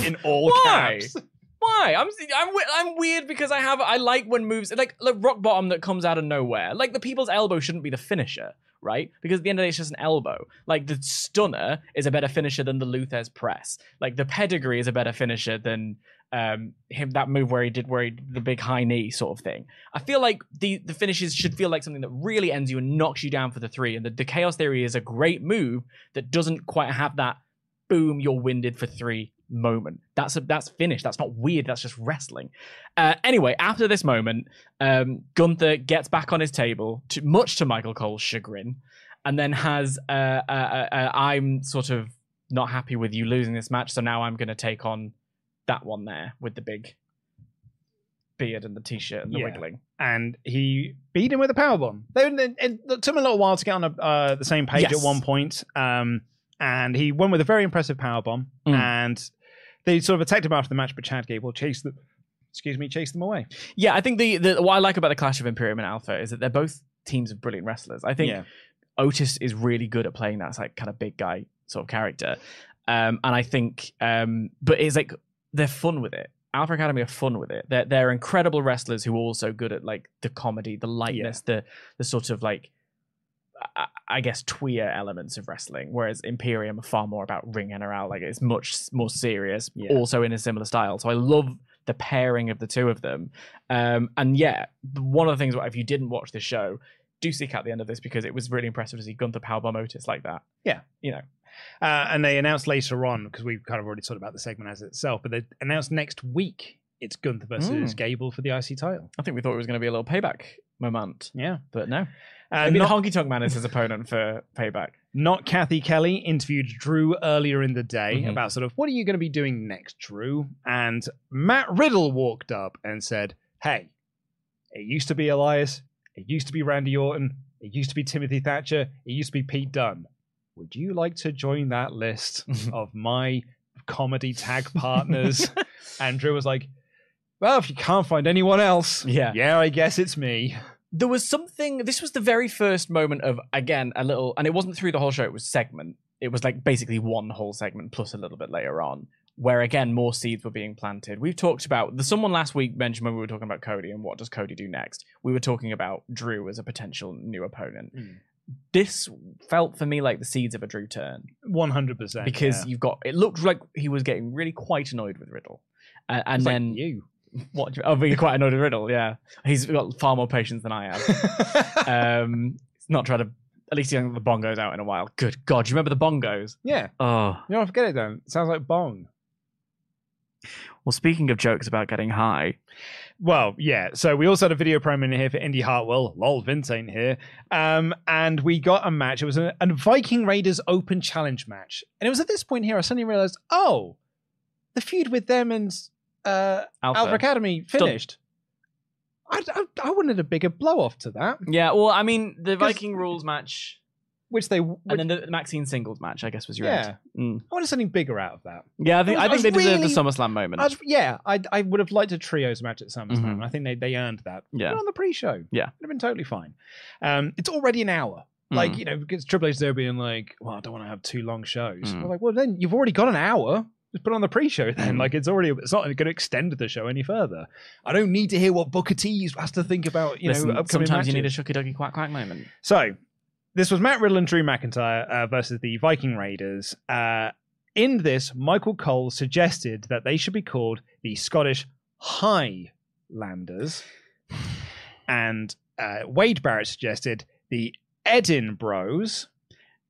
in all Why? caps. Why? I'm I'm I'm weird because I have I like when moves like like rock bottom that comes out of nowhere. Like the people's elbow shouldn't be the finisher, right? Because at the end of the day, it's just an elbow. Like the stunner is a better finisher than the Lou Thesz press. Like the pedigree is a better finisher than um him that move where he did where he the big high knee sort of thing. I feel like the the finishes should feel like something that really ends you and knocks you down for the three. And the, the chaos theory is a great move that doesn't quite have that boom, you're winded for three moment. That's a, that's finished. That's not weird. That's just wrestling. Uh, anyway, after this moment, um, Gunther gets back on his table, to, much to Michael Cole's chagrin, and then has uh, uh, uh, uh, I'm sort of not happy with you losing this match, so now I'm going to take on that one there with the big beard and the t-shirt and the Yeah. wiggling. and he beat him with a powerbomb. They, it, it took him a little while to get on a, uh, the same page Yes. at one point, um, and he won with a very impressive powerbomb. Mm. And they sort of attacked him after the match, but Chad Gable chased them. Excuse me, chased them away. Yeah, I think the, the what I like about the Clash of Imperium and Alpha is that they're both teams of brilliant wrestlers. I think Yeah. Otis is really good at playing that like kind of big guy sort of character. Um, and I think, um, but it's like they're fun with it. Alpha Academy are fun with it. They're they're incredible wrestlers who are also good at like the comedy, the lightness, the the sort of like I, I guess twee elements of wrestling. Whereas Imperium are far more about ring NRL. Like it's much more serious, Yeah. also in a similar style. So I love the pairing of the two of them. Um, and yeah, one of the things if you didn't watch the show, do seek out the end of this because it was really impressive to see Gunther powerbomb Otis like that. Yeah. you know. Uh, and they announced later on, because we've kind of already talked about the segment as itself, but they announced next week it's Gunther versus Mm. Gable for the IC title. I think we thought it was going to be a little payback moment, Yeah. but no. Uh, Maybe not, the Honky Tonk Man is his opponent for payback. not Cathy Kelley interviewed Drew earlier in the day Mhm. about sort of what are you going to be doing next, Drew? And Matt Riddle walked up and said, Hey, it used to be Elias, it used to be Randy Orton, it used to be Timothy Thatcher, it used to be Pete Dunne. Would you like to join that list (laughs) of my comedy tag partners? (laughs) Andrew was like, Well, if you can't find anyone else, Yeah. yeah, I guess it's me. There was something. This was the very first moment of again a little, and it wasn't through the whole show. It was segment. It was like basically one whole segment plus a little bit later on, where again more seeds were being planted. We've talked about the someone last week mentioned when we were talking about Cody and what does Cody do next. We were talking about Drew as a potential new opponent. Mm. This felt for me like the seeds of a Drew turn 100%. because yeah. you've got it looked like he was getting really quite annoyed with Riddle, uh, and It's like then you. what? Oh, being quite annoyed with Riddle. Yeah, he's got far more patience than I have. (laughs) um, not trying to. At least he hasn't the bongos out in a while. Good God, do you remember the bongos? yeah. Oh, You don't forget it then. It sounds like bong. Well, speaking of jokes about getting high, Well, yeah. So we also had a video promo in here for Indi Hartwell. Lol, Vince ain't here. Um, and we got a match. It was a, a Viking Raiders Open Challenge match. And it was at this point here I suddenly realized, oh, the feud with them and uh, Alpha. Alpha Academy finished. I, I, I wanted a bigger blow off to that, Yeah, well, I mean, the Viking rules match which they. and then the Maxine singles match, I guess, was your yeah, end. Mm. I wanted something bigger out of that. Yeah, I think I I, think I they was deserved the really- SummerSlam moment. I was, yeah, I, I would have liked a trios match at SummerSlam. Mhm. I think they, they earned that. Yeah. Put on the pre-show. Yeah. It would have been totally fine. Um, it's already an hour. Like Mm. you know, because Triple H there being like, "Well, I don't want to have two long shows." Mm. We're like, "Well, then you've already got an hour. Just put on the pre-show then. Mm. Like it's already. It's not going to extend the show any further. I don't need to hear what Booker T has to think about. You Listen, know, upcoming sometimes you need a matches. shucky ducky quack quack moment. So, this was Matt Riddle and Drew McIntyre uh, versus the Viking Raiders. Uh, in this, Michael Cole suggested that they should be called the Scottish Highlanders, and uh, Wade Barrett suggested the Edinbros,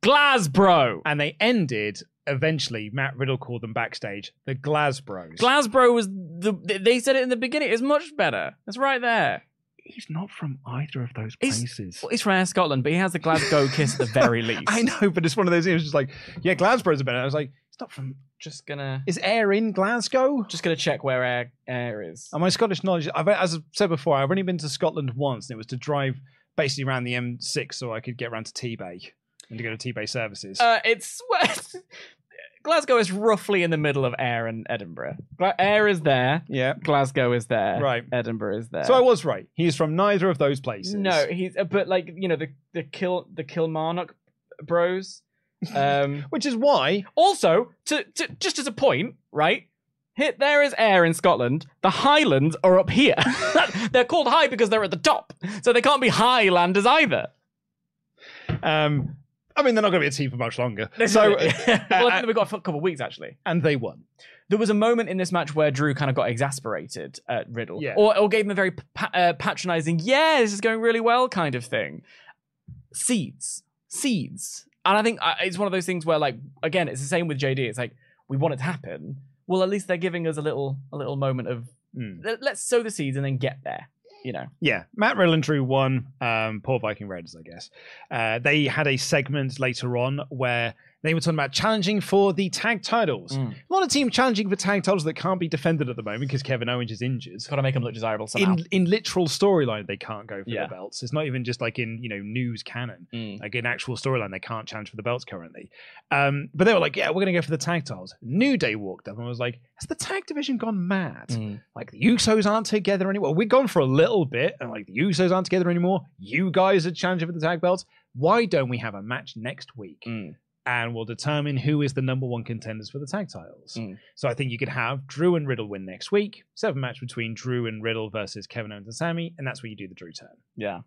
Glasbro. and they ended. Eventually, Matt Riddle called them backstage the Glasbros. Glasbro was the. They said it in the beginning. It's much better. It's right there. He's not from either of those He's- places. Well, he's from Ayr Scotland, but he has the Glasgow kiss at the very (laughs) least. I know, but it's one of those things. Just like, yeah, Glasgow's better. I was like, it's not from. Just gonna. Is Ayr in Glasgow? Just gonna check where Ayr Ayr is. And my Scottish knowledge, I've, as I've said before, I've only been to Scotland once, and it was to drive basically around the M6 so I could get around to Tebay and to go to Tebay services. Uh, it's (laughs) Glasgow is roughly in the middle of Ayr and Edinburgh. Ayr is there. yeah. Glasgow is there. Right. Edinburgh is there. So I was right. He's from neither of those places. No, he's uh, but like you know the the kill the Kilmarnock Bros. (laughs) Um, Which is why also, to, to just as a point, right? Hit there is Ayr in Scotland. The Highlands are up here. (laughs) they're called high because they're at the top, so they can't be Highlanders either. um, I mean, they're not going to be a team for much longer. So, (laughs) well, I think we've got a couple of weeks actually. and they won. There was a moment in this match where Drew kind of got exasperated at Riddle, Yeah. or, or gave him a very pa- uh, patronizing, "Yeah, this is going really well" kind of thing. Seeds, seeds, and I think uh, it's one of those things where, like, again, it's the same with JD. It's like we want it to happen. Well, at least they're giving us a little, a little moment of Mm. let- let's sow the seeds and then get there. You know, Yeah, Matt Riddle Drew won. Um, poor Viking Raiders, I guess. Uh, they had a segment later on where they were talking about challenging for the tag titles. Mm. A lot of teams challenging for tag titles that can't be defended at the moment because Kevin Owens is injured. got to make them look desirable somehow. In in literal storyline, they can't go for Yeah. the belts. It's not even just like in you know news canon. Mm. Like in actual storyline, they can't challenge for the belts currently. Um, but they were like, "Yeah, we're going to go for the tag titles." New Day walked up and was like, "Has the tag division gone mad? Mm. Like the Usos aren't together anymore. We've gone for a little bit, and like the Usos aren't together anymore. You guys are challenging for the tag belts. Why don't we have a match next week?" Mm. And we'll determine who is the number one contenders for the tag titles. Mm. So I think you could have Drew and Riddle win next week. Seven match between Drew and Riddle versus Kevin Owens and Sami, and that's where you do the Drew turn. Yeah.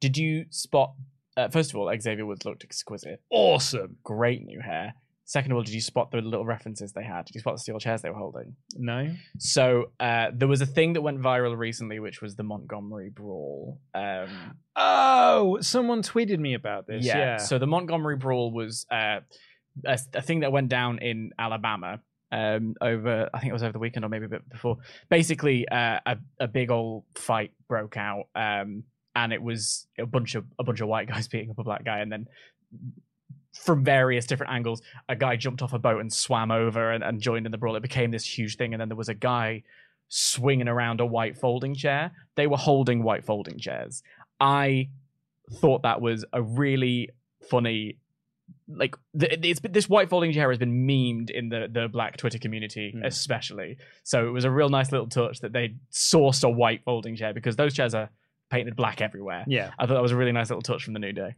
Did you spot? Uh, first of all, Xavier Woods looked exquisite. Awesome. Great new hair. Second of all, did you spot the little references they had? Did you spot the steel chairs they were holding? No. So uh, there was a thing that went viral recently, which was the Montgomery Brawl. Um, Oh, someone tweeted me about this. Yeah. So the Montgomery Brawl was uh, a, a thing that went down in Alabama um, over, I think it was over the weekend or maybe a bit before. Basically, uh, a, a big old fight broke out, um, and it was a bunch of a bunch of white guys (laughs) beating up a black guy, and then from various different angles, a guy jumped off a boat and swam over and, and joined in the brawl. It became this huge thing, and then there was a guy swinging around a white folding chair. They were holding white folding chairs. I thought that was a really funny like it's this white folding chair has been memed in the the black twitter community Mm. especially so it was a real nice little touch that they sourced a white folding chair because those chairs are painted black everywhere yeah. i thought that was a really nice little touch from the new day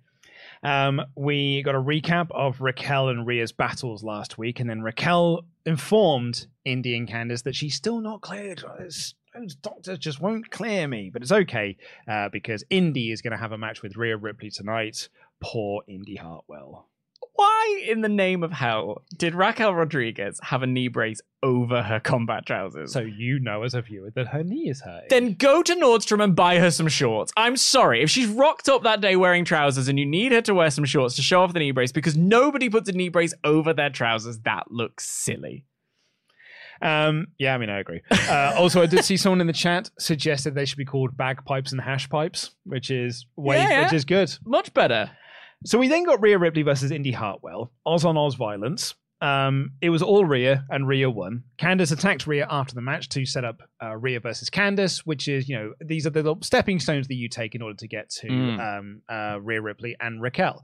Um, we got a recap of Raquel and Rhea's battles last week, and then Raquel informed Indi and Candice that she's still not cleared. Those doctors just won't clear me, but it's okay uh, because Indi is going to have a match with Rhea Ripley tonight. Poor Indi Hartwell. Why in the name of hell did raquel rodriguez have a knee brace over her combat trousers So you know as a viewer that her knee is hurting. then go to Nordstrom and buy her some shorts. I'm sorry. If she's rocked up that day wearing trousers and you need her to wear some shorts to show off the knee brace because nobody puts a knee brace over their trousers, that looks silly. Um, yeah, I mean, I agree. Uh, also, I did see someone in the chat suggested they should be called bagpipes and hash pipes, which is way, Yeah. which is good. Much better. So we then got Rhea Ripley versus Indi Hartwell, Oz on Oz violence. Um, it was all Rhea, and Rhea won. Candice attacked Rhea after the match to set up uh, Rhea versus Candice, which is, you know, these are the little stepping stones that you take in order to get to Mm. um, uh, Rhea Ripley and Raquel.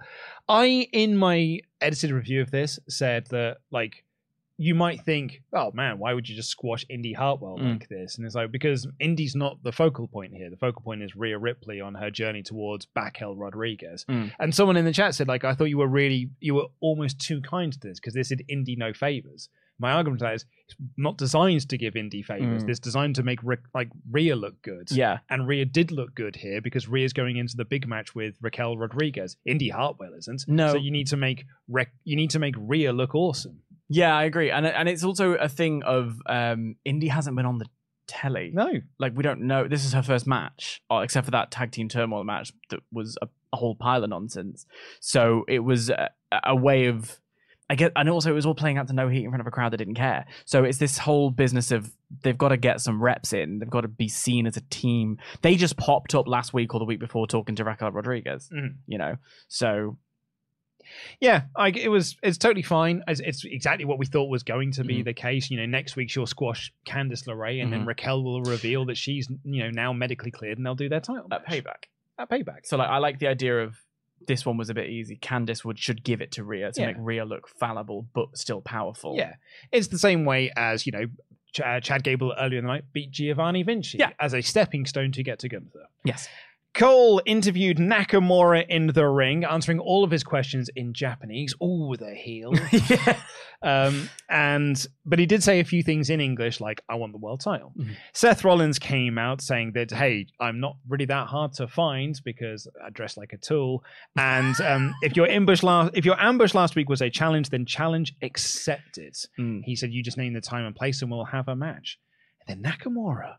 I, in my edited review of this, said that, like, you might think, oh man, why would you just squash Indi Hartwell Mm. like this? And it's like, because Indi's not the focal point here. The focal point is Rhea Ripley on her journey towards Raquel Rodriguez. Mm. And someone in the chat said, like, I thought you were really, you were almost too kind to this because this did Indi no favors. My argument to that is it's not designed to give Indi favors. Mm. It's designed to make Rick, like Rhea look good. Yeah. And Rhea did look good here because Rhea's going into the big match with Raquel Rodriguez. Indi Hartwell isn't. No. So you need to make Rec- you need to make Rhea look awesome. Yeah, I agree. And and it's also a thing of um Indi hasn't been on the telly. No. Like we don't know. This is her first match, or except for that tag team turmoil match that was a, a whole pile of nonsense. So it was a, a way of, I get, and also it was all playing out to no heat in front of a crowd that didn't care. So it's this whole business of they've got to get some reps in. They've got to be seen as a team. They just popped up last week or the week before talking to Raquel Rodriguez. Mhm. You know, so Yeah, I, it was. It's totally fine. It's, it's exactly what we thought was going to be Mhm. the case. You know, next week she'll squash Candice LeRae, and then Mhm. Raquel will reveal that she's you know now medically cleared, and they'll do their title at match. payback. At payback. So like I like the idea of this one was a bit easy. Candice would should give it to Rhea to Yeah. make Rhea look fallible but still powerful. Yeah, it's the same way as you know. Ch- uh, Chad Gable earlier in the night beat Giovanni Vinci Yeah. as a stepping stone to get to Gunther. Yes. Cole interviewed Nakamura in the ring, answering all of his questions in Japanese. Oh, the heel. (laughs) yeah. um, and but he did say a few things in English, like "I want the world title." Mhm. Seth Rollins came out saying that, "Hey, I'm not really that hard to find because I dress like a tool." And um, (laughs) if your ambush last, if your ambush last week was a challenge, then challenge accepted. Mm. He said, "You just name the time and place, and we'll have a match." And then Nakamura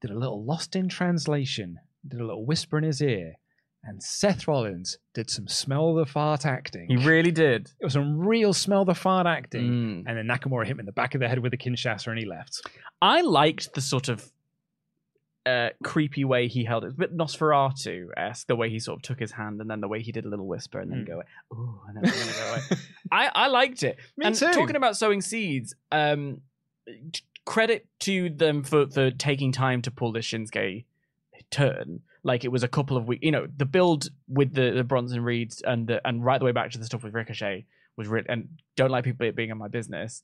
did a little lost in translation, did a little whisper in his ear, and Seth Rollins did some smell the fart acting. He really did. it was some real smell the fart acting. Mm. And then Nakamura hit him in the back of the head with a Kinshasa and he left. I liked the sort of uh, creepy way he held it. It's a bit Nosferatu esque, the way he sort of took his hand and then the way he did a little whisper and then Mm. go, ooh, and then we're go away. (laughs) I, I liked it. Me and too. talking about sowing seeds, um, t- credit to them for, for taking time to pull this Shinsuke turn. Like it was a couple of weeks, you know, the build with the, the Bronson Reeds and the, and right the way back to the stuff with Ricochet was really, and don't like people being in my business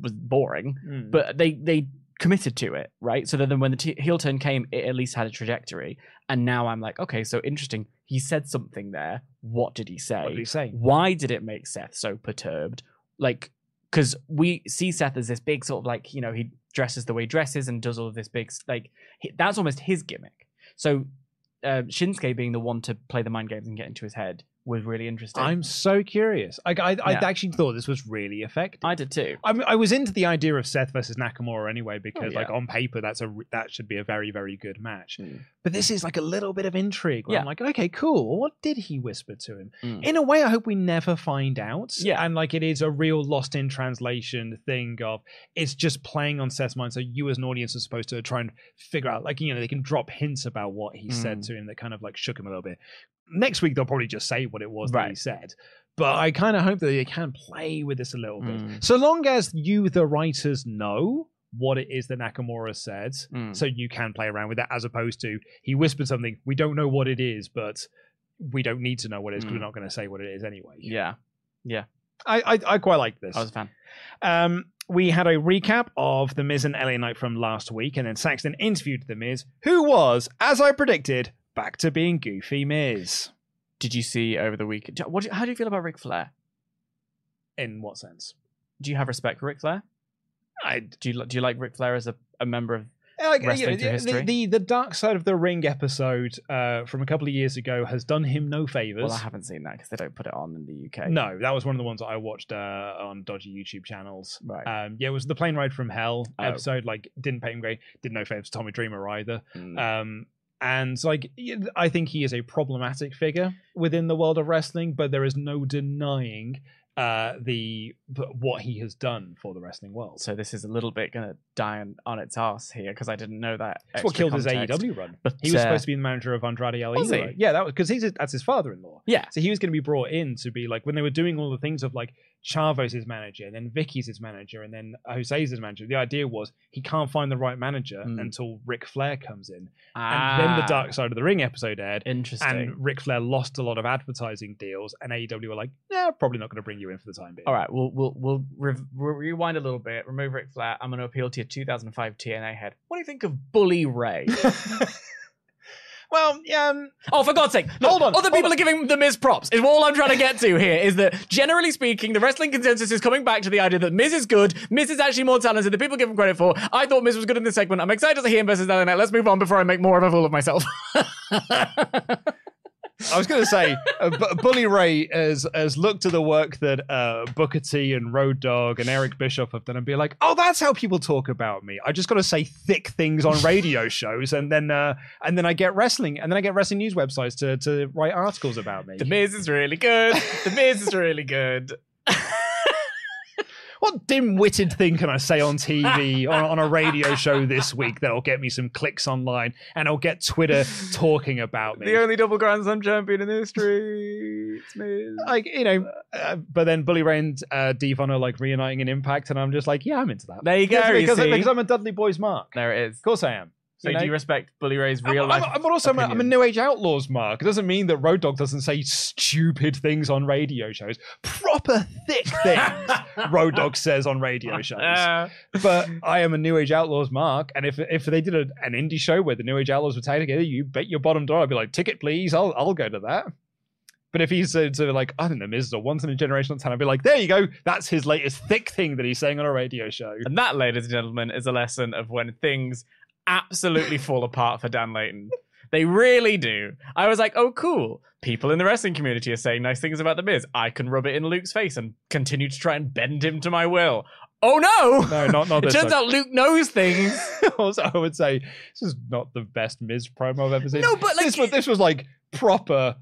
was boring Mm. but they they committed to it right so then when the t- heel turn came it at least had a trajectory and now i'm like okay so interesting he said something there what did he say what did he say? why did it make seth so perturbed like because we see seth as this big sort of like you know he dresses the way he dresses and does all of this big like he, that's almost his gimmick. So uh, shinsuke being the one to play the mind games and get into his head was really interesting I'm so curious. I, I, I actually thought this was really effective. i did too I, mean, I was into the idea of Seth versus Nakamura anyway because, Oh, like, on paper, that's a that should be a very, very good match. Mm. But this is like a little bit of intrigue. Where I'm Yeah. like, okay, cool. What did he whisper to him? Mm. In a way, I hope we never find out. Yeah. and like it is a real lost in translation thing of it's just playing on Seth's mind. So you as an audience are supposed to try and figure out, like, you know, they can drop hints about what he said Mm. to him that kind of like shook him a little bit. Next week they'll probably just say what it was that he said. But I kind of hope that they can play with this a little bit. Mm. So long as you, the writers, know what it is that Nakamura said, Mm. so you can play around with that, as opposed to he whispered something. We don't know what it is, but we don't need to know what it is because Mm. we're not going to say what it is anyway. yeah I, I, I quite like this. i was a fan Um, we had a recap of The Miz and LA Knight from last week, and then Saxton interviewed The Miz, who was, as I predicted, back to being goofy Miz. did you see over the week? do- What? How do you feel about Ric Flair? In what sense? Do you have respect for Ric Flair? I Do you do you like Ric Flair as a, a member of? like, Wrestling you know, through the, history. the the Dark Side of the Ring episode uh, from a couple of years ago has done him no favors. Well, I haven't seen that because they don't put it on in the UK. No, that was one of the ones that I watched uh, on dodgy YouTube channels. Right. Um, yeah, it was the plane ride from hell Oh. episode. Like, didn't pay him great. Didn't know if it Tommy Dreamer either. Mm. Um, and like, I think he is a problematic figure within the world of wrestling, but there is no denying uh, the what he has done for the wrestling world. So this is a little bit going to die on, on its ass here because I didn't know that. That's what killed context. his AEW run. But, he was uh, supposed to be the manager of Andrade El Was he? Yeah, that was because he's that's his father-in-law. Yeah. So he was going to be brought in to be like when they were doing all the things of like Chavo's his manager, and then Vickie's his manager, and then Jose's his manager. The idea was he can't find the right manager Mm. until Ric Flair comes in, Ah, and then the Dark Side of the Ring episode aired, Interesting. and Ric Flair lost a lot of advertising deals, and AEW were like, "Yeah, probably not going to bring you in for the time being." All right, we'll we'll we'll, rev- we'll rewind a little bit. Remove Ric Flair. I'm going to appeal to your 2005 TNA head. What do you think of Bully Ray? (laughs) well, um, oh, for God's sake! Look, Hold on, Other people on. are giving the Miz props. Is all I'm trying to get to here is that generally speaking, the wrestling consensus is coming back to the idea that Miz is good. Miz is actually more talented than people give him credit for. I thought Miz was good in this segment. I'm excited to see him versus LA Let's move on before I make more of a fool of myself. (laughs) I was going to say, uh, Bu- Bully Ray has has looked at the work that uh, Booker T and Road Dogg and Eric Bischoff have done and be like, "Oh, that's how people talk about me. I just got to say thick things on radio (laughs) shows, and then uh, and then I get wrestling, and then I get wrestling news websites to to write articles about me." the Miz is really good. The Miz is really good. What dim-witted thing can I say on TV on, on a radio show this week that'll get me some clicks online and I'll get Twitter talking about me? The only double Grand Slam champion in history. It's Miz. like you know, uh, but then Bully Ray and uh, Devon are like reuniting an Impact, and I'm just like, yeah, I'm into that. There you go, Because, you because, see. because I'm a Dudley Boys mark. There it is. Of course I am. So You know? do you respect Bully Ray's I'm, real life? I'm, I'm also I'm a? New Age Outlaws mark. It doesn't mean that Road Dogg doesn't say stupid things on radio shows. Proper thick things (laughs) Road Dogg says on radio shows. Uh, but I am a New Age Outlaws mark, and if if they did a, an indie show where the New Age Outlaws were tied together, you bet your bottom dollar I'd be like, ticket please, I'll I'll go to that. But if he's uh, sort of like, I don't know, Miz is a once in a generational talent, I'd be like, there you go, that's his latest thick thing that he's saying on a radio show. and that, ladies and gentlemen, is a lesson of when things absolutely fall apart for Dan Layton. They really do. I was like, oh, cool. People in the wrestling community are saying nice things about The Miz. I can rub it in Luke's face and continue to try and bend him to my will. Oh, no! No, not not It (laughs) this. turns time. out Luke knows things. (laughs) also, I would say this is not the best Miz promo I've ever seen. No, but, like, this was this was like proper.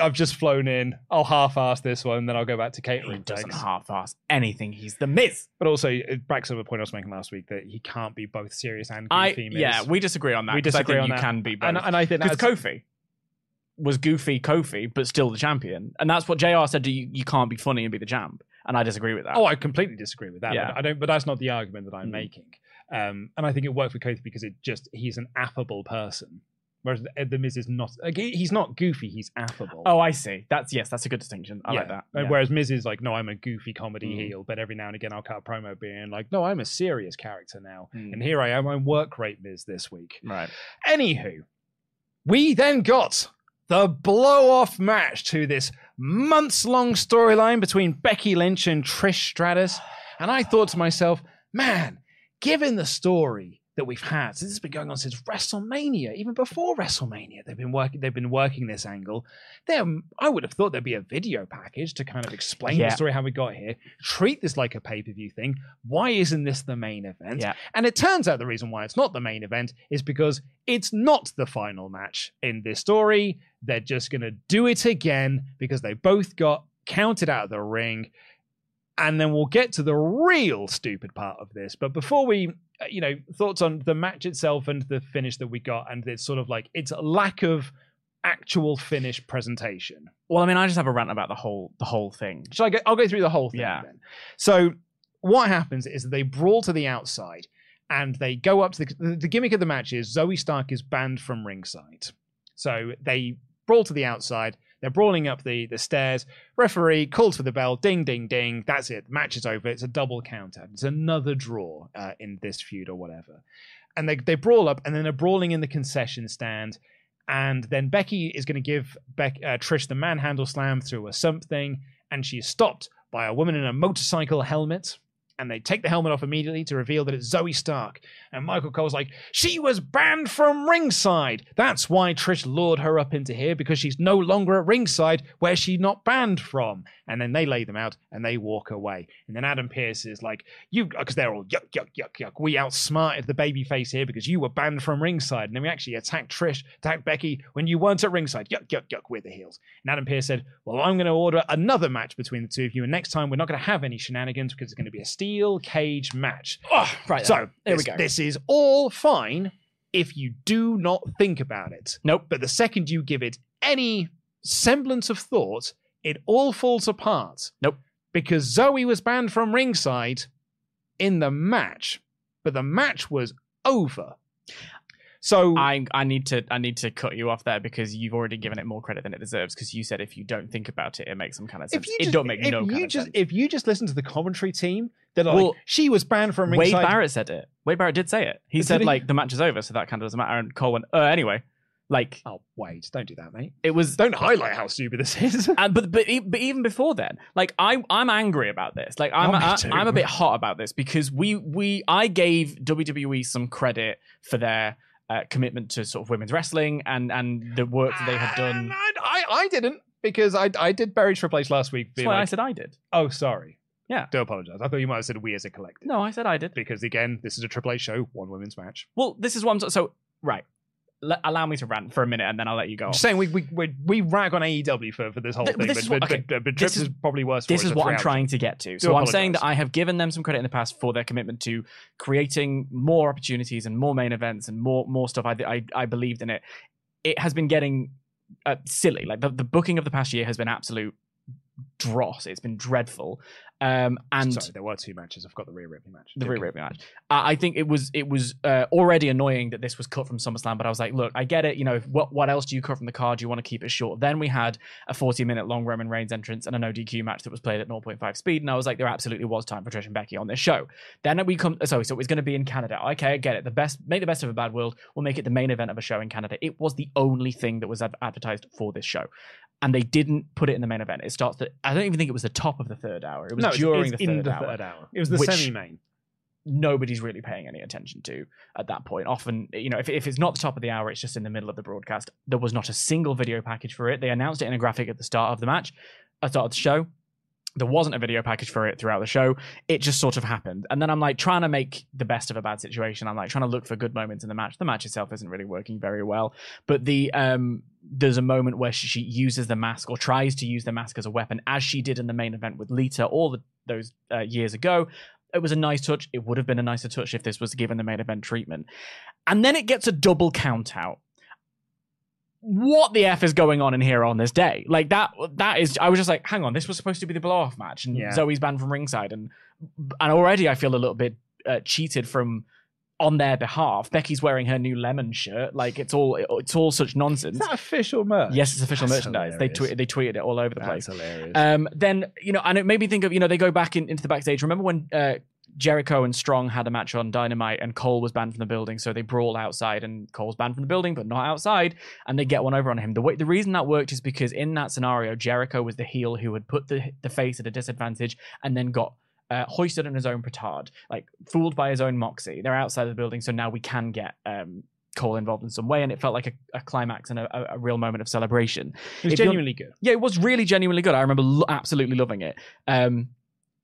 I've just flown in. I'll half-ass this one, then I'll go back to catering. He doesn't thanks. half-ass anything. He's The Miz. But also, it backs up a point I was making last week that he can't be both serious and I goofy. Miz. yeah, we disagree on that. We disagree I think on you that. can be both. and, and I think Because Kofi was goofy Kofi, but still the champion, and that's what Jr. said. You, you can't be funny and be the champ, and I disagree with that. Oh, I completely disagree with that. Yeah. I don't, but that's not the argument that I'm Mm. making. Um, and I think it worked for Kofi because it just he's an affable person, whereas the, the Miz is not. like, he- He's not goofy. He's affable. Oh, I see. That's yes, that's a good distinction. I like that. Uh, Yeah. Whereas Miz is like, no, I'm a goofy comedy Mm. heel, but every now and again I'll cut a promo being like, no, I'm a serious character now, Mm. and here I am, I'm work rate Miz this week. right. Anywho, we then got the blow off match to this months long storyline between Becky Lynch and Trish Stratus. And I thought to myself, man, given the story that we've had, since it's been going on since WrestleMania, even before WrestleMania, they've been working they've been working this angle. Then I would have thought there'd be a video package to kind of explain Yeah. the story how we got here. Treat this like a pay-per-view thing. Why isn't this the main event? Yeah. And it turns out the reason why it's not the main event is because it's not the final match in this story. They're just going to do it again because they both got counted out of the ring. And then we'll get to the real stupid part of this. But before we, Uh, you know, thoughts on the match itself and the finish that we got, and it's sort of like its lack of actual finish presentation. Well, I mean, I just have a rant about the whole the whole thing. Shall I go? I'll go through the whole thing Yeah. then. So what happens is that they brawl to the outside and they go up to the, the gimmick of the match is Zoey Stark is banned from ringside. So they brawl to the outside. They're brawling up the, the stairs. Referee calls for the bell. Ding, ding, ding. That's it. Match is over. It's a double count out. It's another draw uh, in this feud or whatever. And they, they brawl up, and then they're brawling in the concession stand. And then Becky is going to give Beck, uh, Trish the manhandle slam through a something, and she's stopped by a woman in a motorcycle helmet. And they take the helmet off immediately to reveal that it's Zoey Stark. And Michael Cole's like, she was banned from ringside. That's why Trish lured her up into here because she's no longer at ringside where she's not banned from. And then they lay them out and they walk away. And then Adam Pearce is like, you, because they're all yuck, yuck, yuck, yuck. We outsmarted the babyface here because you were banned from ringside. And then we actually attacked Trish, attacked Becky when you weren't at ringside. Yuck, yuck, yuck. We're the heels. And Adam Pearce said, well, I'm going to order another match between the two of you. And next time we're not going to have any shenanigans because it's going to be a steel cage match. Oh, right. So there we this, go. This is all fine if you do not think about it. Nope. But the second you give it any semblance of thought, it all falls apart. Nope. Because Zoey was banned from ringside in the match, but the match was over. So I I need to I need to cut you off there because you've already given it more credit than it deserves. Because you said if you don't think about it, it makes some kind of sense. you it don't make no you just sense. if you just listen to the commentary team, they're like, Well, she was banned from ringside. Wade. Barrett said it. Wade Barrett did say it. He Did said he? like the match is over, so that kind of doesn't matter. And Cole went, uh, anyway, like Oh, Wade, don't do that, mate. it was. Don't highlight how stupid this is. (laughs) And, but but e- but even before then, like I I'm angry about this. Like I'm Oh, I, I'm a bit hot about this because we we I gave WWE some credit for their uh, commitment to sort of women's wrestling and and the work that they had done. I, I, I didn't because I, I did bury Triple H last week. That's why I said I did. oh, sorry. Yeah. Do apologize. I thought you might have said we as a collective. No, I said I did. Because again, this is a Triple H show, one women's match. Well, this is I'm so, right. Let, allow me to rant for a minute and then I'll let you go. Just saying, we, we, we, we rag on AEW for, for this whole Th- thing, this but, is what- but, okay, but, but this Trips is- is probably worse. this is what I'm trying to get to. Do So I'm saying that I have given them some credit in the past for their commitment to creating more opportunities and more main events and more more stuff. I I, I believed in it. It has been getting uh, silly. Like the, the booking of the past year has been absolute dross. It's been dreadful. Um, and Sorry, there were two matches. I've got the Rhea Ripley match. the Rhea. Ripley match. I I think it was it was uh, already annoying that this was cut from SummerSlam, but I was like, look, I get it. You know, what what else do you cut from the card? Do you want to keep it short. Then we had a 40 minute long Roman Reigns entrance and an ODQ match that was played at 0.5 speed, and I was like, there absolutely was time for Trish and Becky on this show. Then we come, so so it's going to be in Canada. Okay, I get it. The best, make the best of a bad world. We'll make it the main event of a show in Canada. It was the only thing that was ad- advertised for this show. And they didn't put it in the main event. It starts. At, I don't even think it was the top of the third hour. It was No, during the in third the hour third hour. It was the semi-main. nobody's really paying any attention to at that point. Often, you know, if, if it's not the top of the hour, it's just in the middle of the broadcast. There was not a single video package for it. They announced it in a graphic at the start of the match, at the start of the show. There wasn't a video package for it throughout the show. It just sort of happened. And then I'm like trying to make the best of a bad situation. I'm like trying to look for good moments in the match. The match itself isn't really working very well. But the um there's a moment where she, she uses the mask or tries to use the mask as a weapon, as she did in the main event with Lita all the, those uh, years ago it was a nice touch. It would have been a nicer touch if this was given the main event treatment. And then it gets a double count out. What the F is going on in here on this day? Like that that is I was just like, hang on, this was supposed to be the blow off match and Yeah. Zoey's banned from ringside and and already I feel a little bit uh, cheated from on their behalf. Becky's wearing her new lemon shirt. Like it's all it's all such nonsense. Is that official merch? Yes, it's official That's merchandise. They hilarious. tweeted they tweeted it all over the That's place. hilarious. Um, then you know, and it made me think of you know they go back in, into the backstage. Remember when uh, Jericho and Strong had a match on Dynamite, and Cole was banned from the building, so they brawl outside, and Cole's banned from the building, but not outside, and they get one over on him. The way the reason that worked is because in that scenario, Jericho was the heel who had put the the face at a disadvantage, and then got. Uh, hoisted on his own petard, like fooled by his own moxie. They're outside the building, so now we can get um, Cole involved in some way, and it felt like a, a climax and a, a, real moment of celebration. it was if genuinely good. Yeah, it was really genuinely good. I remember lo- absolutely loving it. Um,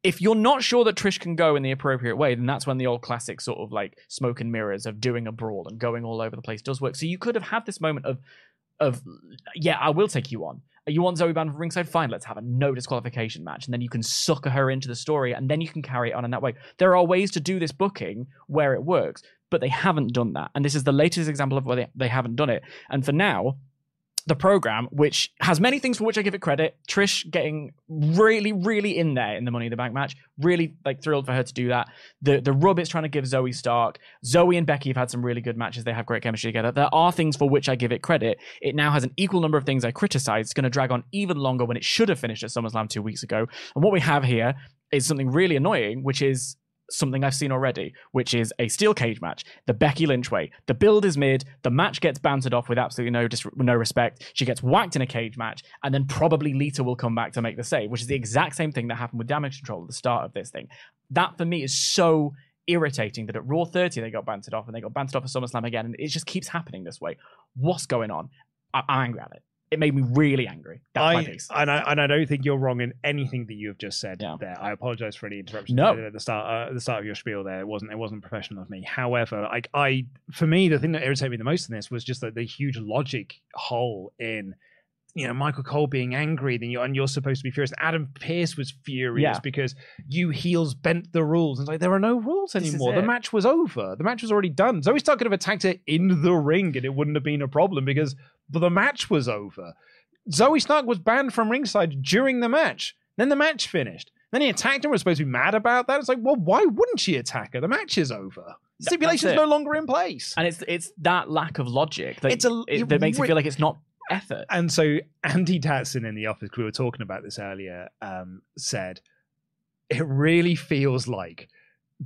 if you're not sure that Trish can go in the appropriate way, then that's when the old classic sort of like smoke and mirrors of doing a brawl and going all over the place does work. So you could have had this moment of, of yeah, I will take you on. You want Zoey Band from ringside? Fine, let's have a no disqualification match, and then you can sucker her into the story, and then you can carry it on in that way. There are ways to do this booking where it works, but they haven't done that, and this is the latest example of where they, they haven't done it. And for now, the program, which has many things for which I give it credit. Trish getting really, really in there in the Money in the Bank match. Really like thrilled for her to do that. The the rub it's trying to give Zoey Stark. Zoey and Becky have had some really good matches. They have great chemistry together. There are things for which I give it credit. It now has an equal number of things I criticize. It's going to drag on even longer when it should have finished at SummerSlam two weeks ago. And what we have here is something really annoying, which is something I've seen already, which is a steel cage match, the Becky Lynch way. The build is mid, the match gets bantered off with absolutely no dis- no respect. She gets whacked in a cage match, and then probably Lita will come back to make the save, which is the exact same thing that happened with Damage Control at the start of this thing. That for me is so irritating that at Raw 30 they got bantered off and they got bantered off at SummerSlam again, and it just keeps happening this way. What's going on? I- I'm angry at it. It made me really angry. That's my I, piece. and I and I don't think you're wrong in anything that you have just said Yeah. there. I apologize for any interruption No. at the start uh, at the start of your spiel there. It wasn't it wasn't professional of me. However, I, I for me the thing that irritated me the most in this was just that the huge logic hole in you know Michael Cole being angry, then you and you're supposed to be furious. Adam Pearce was furious Yeah. because you heels bent the rules. And it's like there are no rules anymore. The match was over. The match was already done. Zoey Stark could have attacked her in the ring, and it wouldn't have been a problem because the match was over. Zoey Stark was banned from ringside during the match. Then the match finished. Then he attacked her. We're supposed to be mad about that. It's like, well, why wouldn't she attack her? The match is over. Stipulation's no longer in place. and it's it's that lack of logic that, It's a- it- it makes re- it feel like it's not effort. And so Andy Tatson in the office, we were talking about this earlier, um, said it really feels like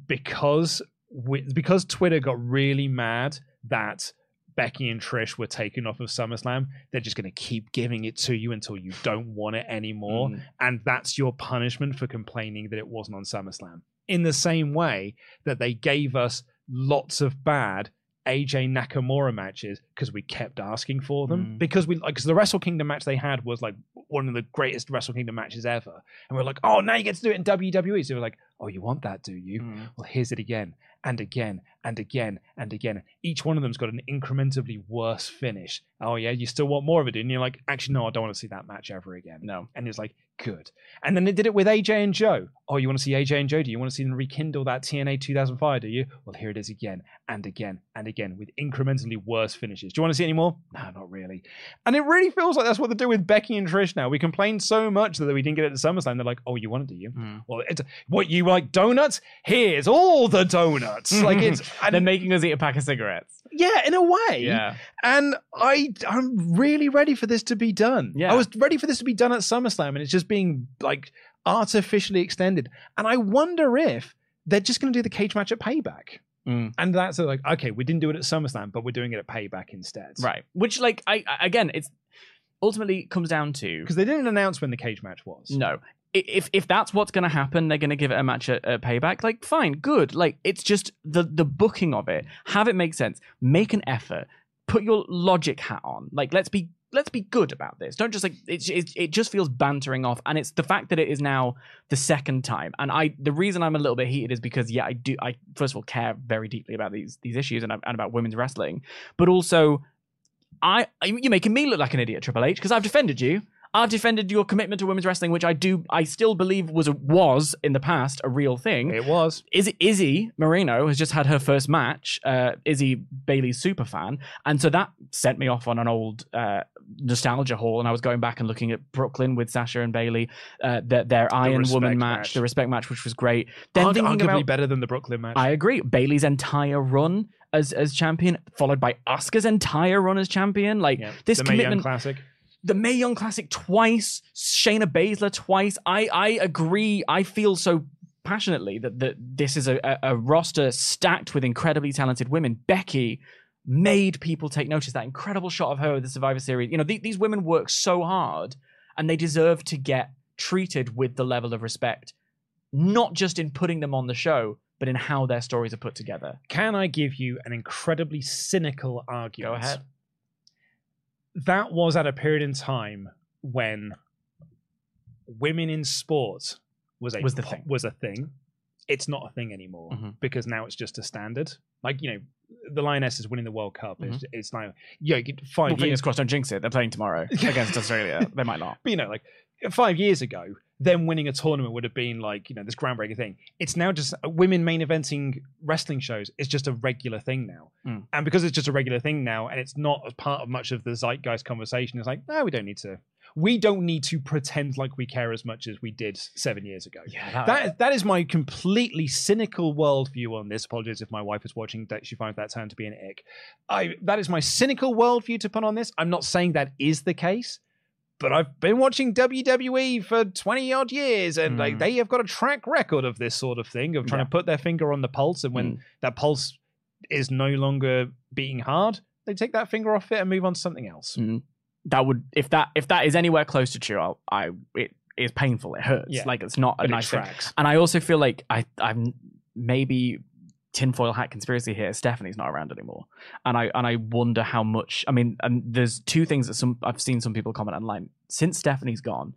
because we, because Twitter got really mad that Becky and Trish were taken off of SummerSlam, they're just going to keep giving it to you until you don't want it anymore, Mm. and that's your punishment for complaining that it wasn't on SummerSlam. In the same way that they gave us lots of bad AJ Nakamura matches because we kept asking for them Mm. because we like because the Wrestle Kingdom match they had was like one of the greatest Wrestle Kingdom matches ever, and we're like, oh, now you get to do it in WWE. So we're like, oh, you want that, do you? Mm. Well, here's it again and again and again and again. Each one of them's got an incrementally worse finish. Oh yeah, you still want more of it, and you're like, actually, no, I don't want to see that match ever again. No. And it's like, good. And then they did it with AJ and Joe. Oh, you want to see AJ and Joe? Do you want to see them rekindle that TNA 2005? Do you? Well, here it is again and again and again with incrementally worse finishes. Do you want to see any more? No, not really. And it really feels like that's what they do with Becky and Trish now. We complained so much that we didn't get it at SummerSlam. They're like, oh, you want it, do you? Mm. Well, it's what you like donuts? Here's all the donuts. (laughs) like it's They're making us eat a pack of cigarettes. yeah, in a way. Yeah. And I I'm really ready for this to be done. Yeah. I was ready for this to be done at SummerSlam and it's just being like artificially extended. And I wonder if they're just going to do the cage match at Payback. Mm. And that's like, okay, we didn't do it at SummerSlam, but we're doing it at Payback instead. Right. Which, like, I again, it's ultimately comes down to Because they didn't announce when the cage match was. no. If if that's what's going to happen, they're going to give it a match at, at payback. Like, fine, good. Like, it's just the the booking of it. Have it make sense. Make an effort. Put your logic hat on. Like, let's be let's be good about this. Don't just like it. It, it just feels bantering off, and it's the fact that it is now the second time. And I the reason I'm a little bit heated is because yeah, I do. I first of all care very deeply about these these issues and, and about women's wrestling, but also I you're making me look like an idiot, Triple H, because I've defended you. I've defended your commitment to women's wrestling, which I do, I still believe was a, was in the past a real thing. It was. Izzy, Izzy Marino has just had her first match. Uh, Izzy Bayley's super fan, and so that sent me off on an old uh, nostalgia haul. And I was going back and looking at Brooklyn with Sasha and Bailey, uh, their, their Iron Woman match, match. the respect match, which was great. Then Argu- thinking about better than the Brooklyn match. I agree. Bayley's entire run as as champion, followed by Asuka's entire run as champion. Like Yeah. this the commitment, Classic. The Mae Young Classic twice, Shayna Baszler twice. I I agree. I feel so passionately that that this is a, a, roster stacked with incredibly talented women. Becky made people take notice. That incredible shot of her with the Survivor Series. You know, the- these women work so hard, and they deserve to get treated with the level of respect, not just in putting them on the show, but in how their stories are put together. Can I give you an incredibly cynical argument? Go ahead. That was at a period in time when women in sport was a Was the thing. was a thing. It's not a thing anymore Mhm. because now it's just a standard. Like you know, the Lionesses winning the World Cup. It's, Mm-hmm. it's like yeah, you five Well, fingers years. crossed, don't jinx it. They're playing tomorrow (laughs) against Australia. They might not. But you know, like five years ago, them winning a tournament would have been like you know this groundbreaking thing. It's now just uh, women main eventing wrestling shows is just a regular thing now, Mm. and because it's just a regular thing now, and it's not a part of much of the zeitgeist conversation. It's like no, we don't need to. We don't need to pretend like we care as much as we did seven years ago. Yeah, That that is my completely cynical worldview on this. Apologies if my wife is watching that she finds that term to be an ick. I that is my cynical worldview to put on this. I'm not saying that is the case, but I've been watching WWE for 20 odd years and like Mm. they have got a track record of this sort of thing of trying Yeah. to put their finger on the pulse and when Mm. that pulse is no longer beating hard, they take that finger off it and move on to something else. Mm. That would if that if that is anywhere close to true, I'll, I it is painful. It hurts. Yeah. Like it's not a But it nice thing. And I also feel like I I'm maybe tinfoil hat conspiracy here. Stephanie's not around anymore, and I and I wonder how much. I mean, and there's two things that some I've seen some people comment online since Stephanie's gone.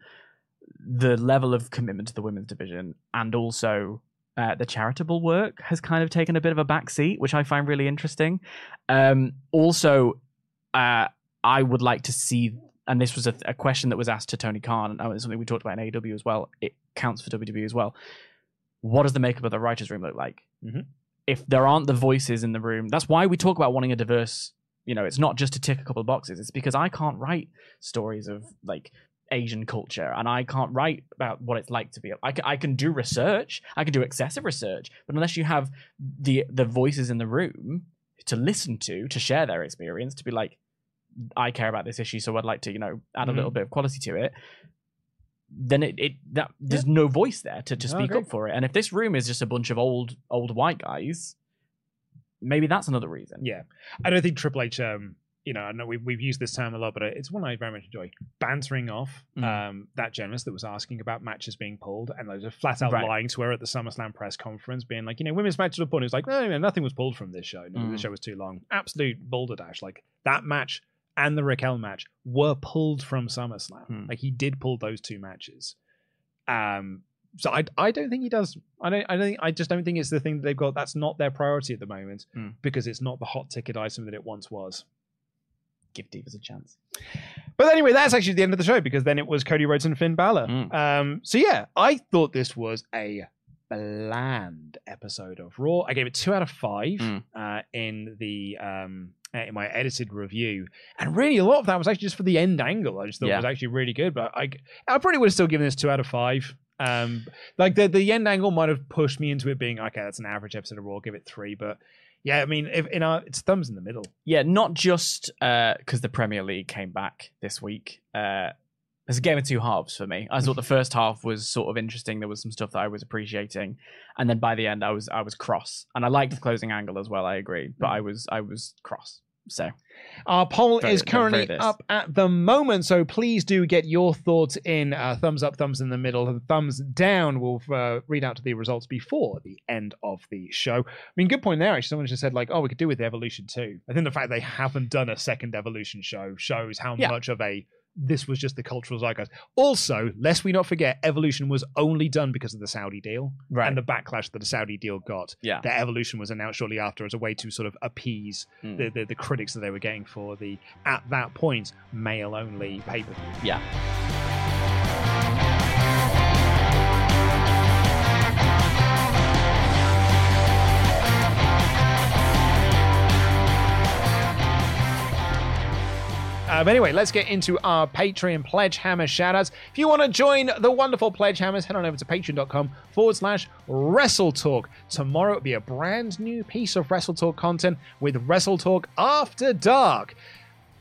The level of commitment to the women's division and also uh, the charitable work has kind of taken a bit of a back seat, which I find really interesting. Um, also, uh, I would like to see, and this was a, a question that was asked to Tony Khan, and something we talked about in AEW as well. It counts for WWE as well. What does the makeup of the writers' room look like? Mhm. If there aren't the voices in the room, that's why we talk about wanting a diverse. You know, it's not just to tick a couple of boxes. It's because I can't write stories of like Asian culture, and I can't write about what it's like to be. I can, I can do research, I can do excessive research, but unless you have the the voices in the room to listen to, to share their experience, to be like, I care about this issue, so I'd like to, you know, add a Mhm. little bit of quality to it. Then it, it that there's no voice there to, to speak agree. up for it. And if this room is just a bunch of old old white guys, maybe that's another reason. Yeah, I don't think Triple H. Um, you know, I know we've, we've used this term a lot, but it's one I very much enjoy. Bantering off Mm. um, that journalist that was asking about matches being pulled and like, just flat out Right. lying to her at the SummerSlam press conference, being like, you know, women's matches were pulled. It was like, no, no, nothing was pulled from this show. No, the Mm. show was too long. Absolute balderdash. Like that match and the Raquel match were pulled from SummerSlam. Mm. Like he did pull those two matches. Um, so I, I don't think he does. I don't. I don't. Think, I just don't think it's the thing that they've got. That's not their priority at the moment Mm. because it's not the hot ticket item that it once was. Give Divas a chance. But anyway, that's actually the end of the show because then it was Cody Rhodes and Finn Balor. Mm. Um, so yeah, I thought this was a bland episode of Raw. I gave it two out of five Mm. uh, in the um, in my edited review, and really a lot of that was actually just for the end angle. I just thought Yeah. it was actually really good, but I I probably would have still given this two out of five. Um, like the the end angle might have pushed me into it being okay. That's an average episode of Raw. Give it three, but yeah, I mean, if in our it's thumbs in the middle. Yeah, not just because the Premier League came back this week. Uh, there's a game of two halves for me. I thought the (laughs) first half was sort of interesting. There was some stuff that I was appreciating, and then by the end, I was I was cross, and I liked the closing angle as well. I agree, but I was I was cross. So Our poll Very- is currently up at the moment, so please do get your thoughts in. Uh, thumbs up, thumbs in the middle, and thumbs down. We'll uh, read out to the results before the end of the show. I mean, good point there. Actually, someone just said like, "Oh, we could do with Evolution too." I think the fact they haven't done a second Evolution show shows how Yeah. much of a this was just the cultural zeitgeist. Also, lest we not forget, Evolution was only done because of the Saudi deal Right. and the backlash that the Saudi deal got. Yeah. that Evolution was announced shortly after as a way to sort of appease Mm. the, the the critics that they were getting for the at that point male only pay per view. yeah, Uh, anyway, let's get into our Patreon Pledge Hammer shoutouts. If you want to join the wonderful Pledge Hammers, head on over to patreon.com forward slash WrestleTalk. Tomorrow it'll be a brand new piece of WrestleTalk content with WrestleTalk After Dark.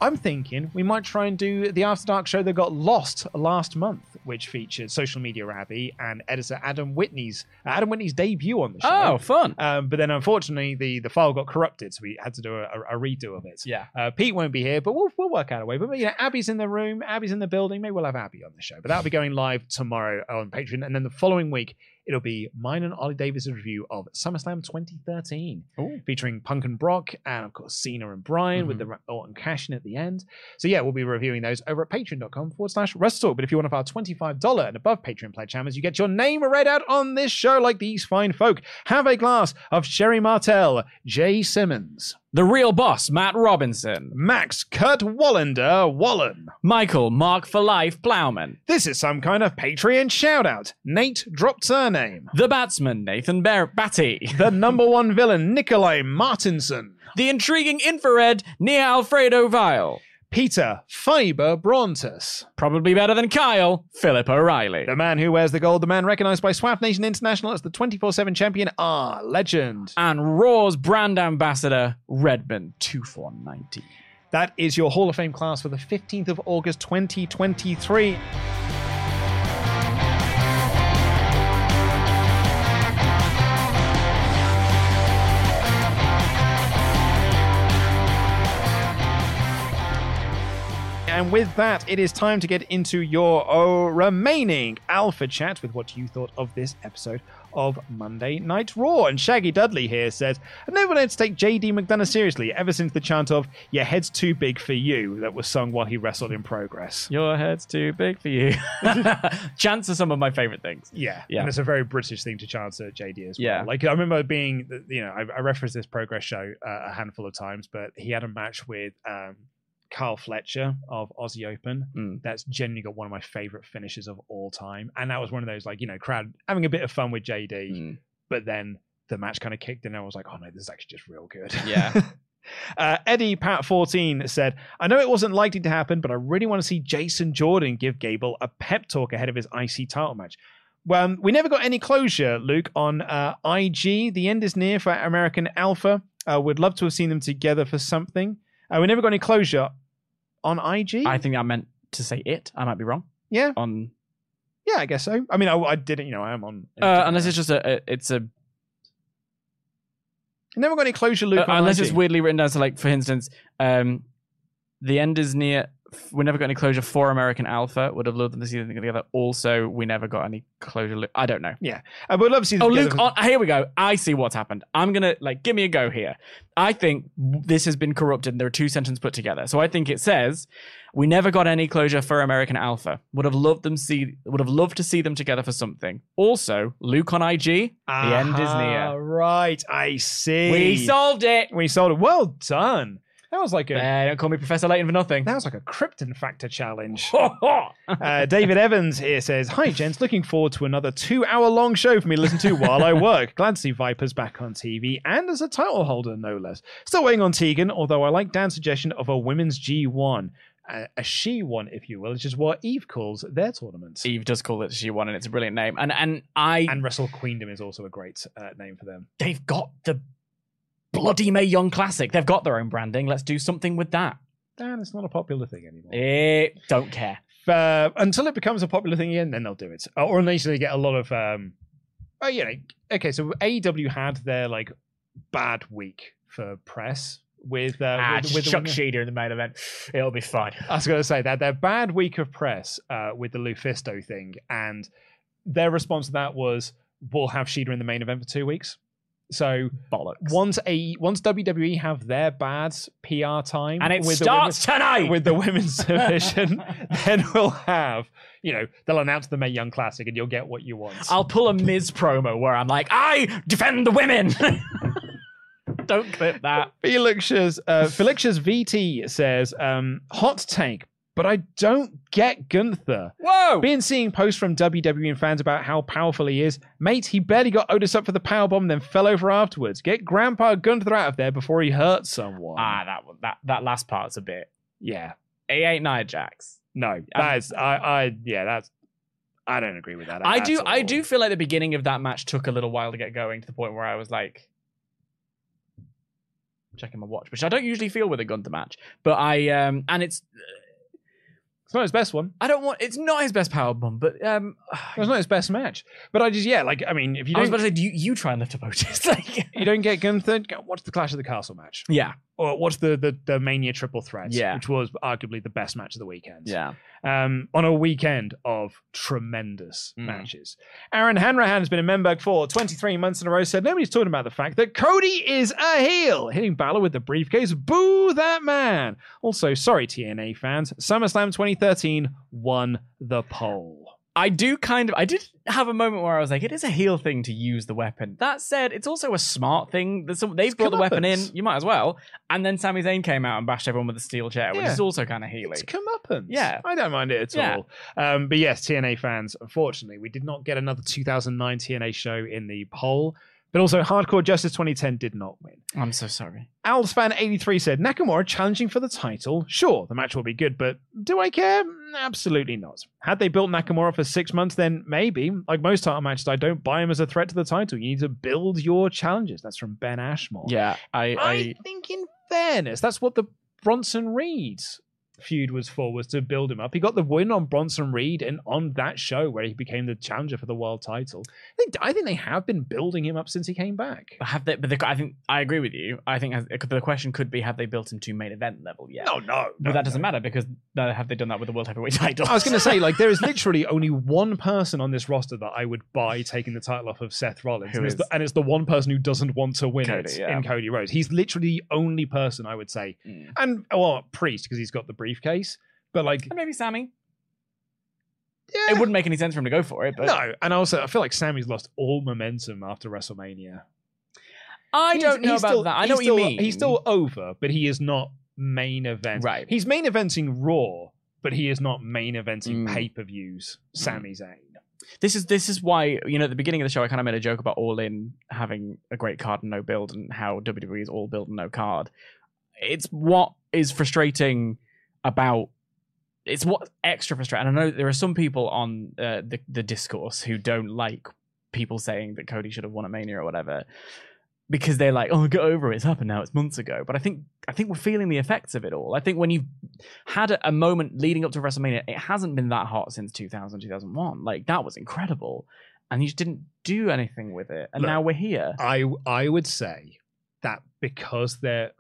I'm thinking we might try and do the After Dark show that got lost last month, which featured social media Abby and editor Adam Whitney's uh, Adam Whitney's debut on the show. Oh, fun. Um, but then unfortunately the, the file got corrupted, so we had to do a, a redo of it. Yeah. Uh, Pete won't be here, but we'll we'll work out a way. But you know, Abby's in the room, Abby's in the building. Maybe we'll have Abby on the show. But that'll be going live tomorrow on Patreon, and then the following week it'll be mine and Oli Davis' review of SummerSlam 2013, Ooh. featuring Punk and Brock, and of course Cena and Bryan with the mm-hmm. Orton cash in at the end. So yeah, we'll be reviewing those over at patreon.com forward slash WrestleTalk. But if you're one of our $25 and above Patreon pledge hammers, you get your name read out on this show like these fine folk. Have a glass of Sherry Martell, Jay Simmons, The real boss, Matt Robinson. Max Kurt Wallander Wallen. Michael Mark for Life Plowman. This is some kind of Patreon shout out. Nate dropped surname. The Batsman, Nathan Bar- Batty. (laughs) The number one villain, Nikolai Martinson. the intriguing infrared, Nia Alfredo Vile. Peter Fiber Brontus. Probably better than Kyle, Philip O'Reilly. The man who wears the gold, the man recognized by Swap Nation International as the 24 7 champion, R. Legend. and Raw's brand ambassador, Redmond 2490. That is your Hall of Fame class for the 15th of August 2023. And with that, it is time to get into your oh, remaining alpha chat with what you thought of this episode of Monday Night Raw. And Shaggy Dudley here says, I've never been to take JD McDonagh seriously ever since the chant of Your head's too big for you that was sung while he wrestled in progress. Your head's too big for you. (laughs) Chants are some of my favorite things. Yeah, Yeah. and it's a very British thing to chant at JD as well. Yeah. like I remember being, you know, I, I referenced this progress show uh, a handful of times, but he had a match with um, Kyle Fletcher of Aussie Open. Mm. That's genuinely got one of my favorite finishes of all time, and that was one of those like you know crowd having a bit of fun with JD, Mm. but then the match kind of kicked in, and I was like, oh no, this is actually just real good. Yeah. (laughs) Uh, Eddie Pat 14 said, I know it wasn't likely to happen, but I really want to see Jason Jordan give Gable a pep talk ahead of his IC title match. Well, um, we never got any closure, Luke, on uh, IG. The end is near for American Alpha. Uh, we'd love to have seen them together for something. Uh, we never got any closure on IG. I think I meant to say it. I might be wrong. yeah, On yeah, I guess so. I mean, I, I didn't, you know, I am on. uh, unless it's just a, a it's a never got any closure, Luke. Uh, unless IG. it's weirdly written down. So, like for instance, um, the end is near. We never got any closure for American Alpha. Would have loved them to see them together. Also, we never got any closure. I don't know. Yeah, uh, we'd love to see. Them Oh, Luke, on, here we go. I see what's happened. I'm gonna like give me a go here. I think this has been corrupted. and There are two sentences put together. So I think it says, "We never got any closure for American Alpha. Would have loved them see. Would have loved to see them together for something." Also, Luke on IG. The end is near. Right, I see. We solved it. We solved it. Well done. That was like a Eh, don't call me Professor Layton for nothing. that was like a Krypton factor challenge. (laughs) Uh, David Evans here says, "Hi gents, looking forward to another two-hour-long show for me to listen to while I work. Glad to see Vipers back on TV and as a title holder, no less. Still waiting on Tegan, although I like Dan's suggestion of a women's G1, a, a she one, if you will, which is what Eve calls their tournament. Eve does call it she one, and it's a brilliant name. And and I And Wrestle Queendom is also a great uh, name for them. they've got the bloody Mae Young Classic. They've got their own branding. Let's do something with that. Dan, it's not a popular thing anymore. It don't care. uh, until it becomes a popular thing again, then they'll do it. Or unless they get a lot of, um, oh, you know, okay. So AEW had their like bad week for press with uh, ah, with, with chuck Sheeder in the main event. It'll be fine. I was going to say that their bad week of press uh, with the Lufisto thing, and their response to that was, "We'll have Shida in the main event for two weeks." So Bollocks. once a once WWE have their bad PR time, and it with starts the tonight. with the women's (laughs) division, then we'll have you know they'll announce the Mae Young Classic, and you'll get what you want. I'll pull a Miz promo where I'm like, I defend the women. (laughs) don't clip that. Felix's uh, Felix's VT says, um, "Hot take." But I don't get Gunther. Whoa! Been seeing posts from WWE and fans about how powerful he is. Mate, he barely got Otis up for the powerbomb, then fell over afterwards. Get Grandpa Gunther out of there before he hurts someone. Ah, that that that last part's a bit. yeah. He ain't Nia Jax. No, that is I, I yeah, that's I don't agree with that. I do. I do feel like the beginning of that match took a little while to get going to the point where I was like checking my watch, which I don't usually feel with a Gunther match. But I um and it's It's not his best one. I don't want it's not his best power bomb, but um (sighs) It's not his best match. But I just yeah, like I mean, if you I was don't about to say, do you, you try and lift up Otis? (laughs) like, you don't get Gunther, go watch the Clash of the Castle match. yeah, Or watch the the, the Mania Triple Threat, Yeah. which was arguably the best match of the weekend. yeah. Um, on a weekend of tremendous Mm. matches. Aaron Hanrahan has been in Memberg for 23 months in a row. Said nobody's talking about the fact that Cody is a heel, hitting Balor with the briefcase. Boo that man! Also, sorry TNA fans, SummerSlam 2013 won the poll. I do kind of. I did have a moment where I was like, it is a heel thing to use the weapon. That said, it's also a smart thing. Some, they've brought the weapon in. You might as well. And then Sami Zayn came out and bashed everyone with a steel chair, which Yeah. is also kind of healy. It's comeuppance. Yeah. I don't mind it at Yeah. all. Um, but yes, TNA fans, unfortunately, we did not get another 2009 TNA show in the poll. But also, Hardcore Justice 2010 did not win. I'm so sorry. Owls fan 83 said Nakamura challenging for the title. Sure, the match will be good, but do I care? Absolutely not. Had they built Nakamura for six months, then maybe. Like most title matches, I don't buy him as a threat to the title. You need to build your challenges. That's from Ben Ashmore. Yeah, I, I, I think, in fairness, that's what the Bronson Reed's feud was for was to build him up. He got the win on Bronson Reed and on that show where he became the challenger for the world title. I think, I think they have been building him up since he came back. Have they? But the, I think I agree with you. I think has- the question could be: Have they built him to main event level yet? No, no, But that doesn't matter because uh, have they done that with the world heavyweight (laughs) title? I was going to say, like, there is literally only one person on this roster that I would buy taking the title off of Seth Rollins, and it's, the, and it's the one person who doesn't want to win Cody, it yeah. in Cody Rhodes. He's literally the only person I would say, Mm. and well, Priest because he's got the briefcase, but like, And maybe Sami. yeah, It wouldn't make any sense for him to go for it, but no. And also, I feel like Sami's lost all momentum after WrestleMania. I He's- don't know about still- that. I know what still- you mean. He's still over, but he is not main event. Right. He's main eventing Raw, but he is not main eventing Mm. pay per views. Sami Zayn. this is this is why you know at the beginning of the show I kind of made a joke about All In having a great card and no build, and how WWE is all build and no card. It's what is frustrating about. It's what extra frustrating. And I know there are some people on uh, the the discourse who don't like people saying that Cody should have won at Mania or whatever. Because they're like, oh, get over it. It's happened now. It's months ago. But I think I think we're feeling the effects of it all. I think when you've had a, moment leading up to WrestleMania, it hasn't been that hot since 2000, 2001. Like that was incredible, and you just didn't do anything with it. And Look, now we're here. I I would say that because there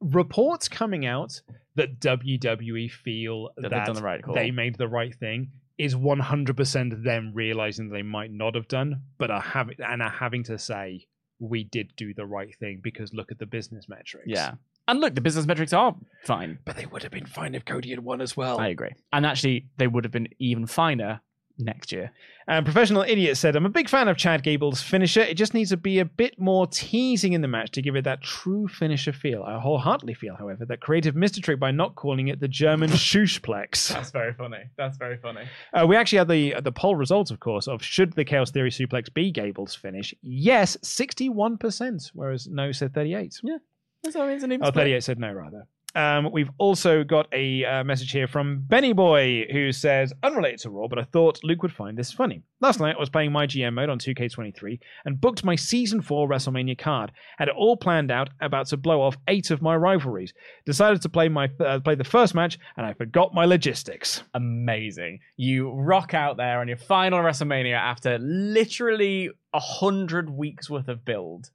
reports coming out that WWE feel That that, the right they made the right thing is 100% them realizing they might not have done but are having and are having to say we did do the right thing because look at the business metrics. Yeah. And look, the business metrics are fine. But they would have been fine if Cody had won as well. I agree. And actually, they would have been even finer next year. And Professional Idiot said, I'm a big fan of Chad Gable's finisher. It just needs to be a bit more teasing in the match to give it that true finisher feel. I wholeheartedly feel, however, that creative missed a trick by not calling it the German (laughs) Schuschplex. That's very funny. That's very funny. Uh, we actually had the the poll results, of course, of should the Chaos Theory suplex be Gable's finish? Yes, 61%, whereas no said 38. Yeah. That's what I mean. It's an Oh, 38 said no, rather. Um, we've also got a uh, message here from Benny Boy who says, unrelated to Raw, but I thought Luke would find this funny. Last night I was playing my GM mode on 2K23 and booked my Season 4 WrestleMania card. Had it all planned out, about to blow off eight of my rivalries. Decided to play my uh, play the first match and I forgot my logistics. Amazing. You rock out there on your final WrestleMania after literally a hundred weeks worth of build,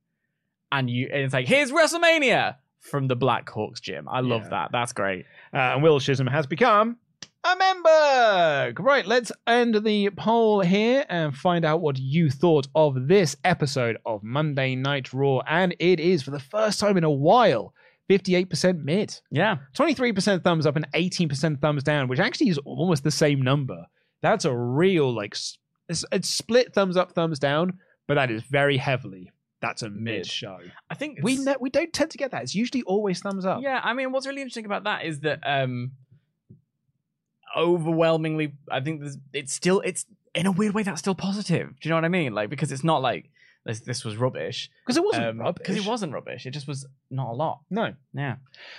and you and it's like here's WrestleMania from the Black Hawks gym. I love Yeah. that. That's great. Uh, and Will Chisholm has become a member. Right, let's end the poll here and find out what you thought of this episode of Monday Night Raw. And it is, for the first time in a while, 58% mid, Yeah. 23% thumbs up, and 18% thumbs down, which actually is almost the same number. That's a real, like, it's, it's split thumbs up, thumbs down, but that is very heavily. That's a mid show. I think We ne- we don't tend to get that. It's usually always thumbs up. Yeah, I mean, what's really interesting about that is that um overwhelmingly, I think there's, it's still it's in a weird way that's still positive. Do you know what I mean? Like because it's not like this, this was rubbish Because it wasn't Um, rubbish. because it wasn't rubbish. It just was not a lot. No. Yeah.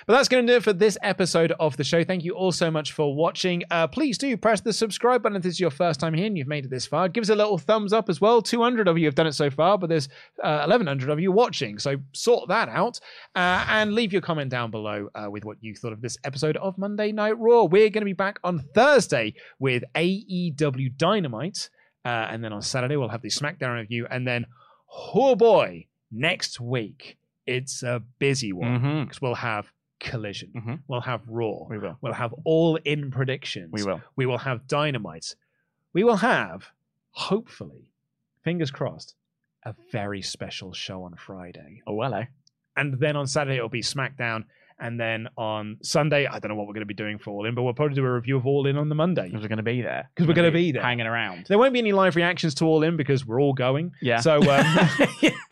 But that's going to do it for this episode of the show. Thank you all so much for watching. Uh, please do press the subscribe button if this is your first time here and you've made it this far. Give us a little thumbs up as well. 200 of you have done it so far, but there's uh, 1,100 of you watching. So sort that out uh, and leave your comment down below uh, with what you thought of this episode of Monday Night Raw. We're going to be back on Thursday with AEW Dynamite. Uh, and then on Saturday, we'll have the SmackDown review. And then, oh boy, next week, it's a busy one because we'll have Collision. Mhm. We'll have Raw. We will. We'll have all in predictions. We will. We will have Dynamite. We will have, hopefully, fingers crossed, a very special show on Friday. Oh well, eh? And then on Saturday, it'll be SmackDown. And then on Sunday, I don't know what we're going to be doing for All In, but we'll probably do a review of All In on the Monday. Because we're going to be there. Because we're gonna be there. hanging around. There won't be any live reactions to All In because we're all going. Yeah. So um, (laughs)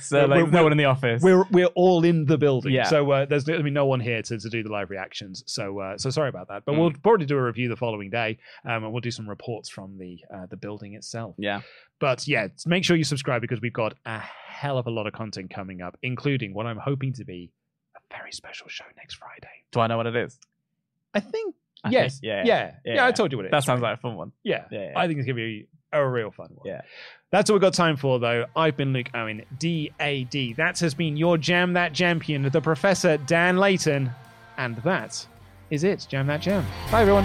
so like no one in the office. we're we're all in the building. Yeah. So uh, there's going to be no one here to, to do the live reactions. So uh, so sorry about that. But Mm. we'll probably do a review the following day, um, and we'll do some reports from the uh, the building itself. yeah. But yeah, make sure you subscribe because we've got a hell of a lot of content coming up, including what I'm hoping to be very special show next Friday. Do I know what it is? I think. I yes. think- yeah, yeah. Yeah. yeah, Yeah. I told you what it is. That sounds like a fun one. Yeah. Yeah. I think it's going to be a real fun one. Yeah. That's all we've got time for, though. I've been Luke Owen, DAD. That has been your Jam That Champion, the Professor Dan Layton, And that is it. Jam that jam. Bye, everyone.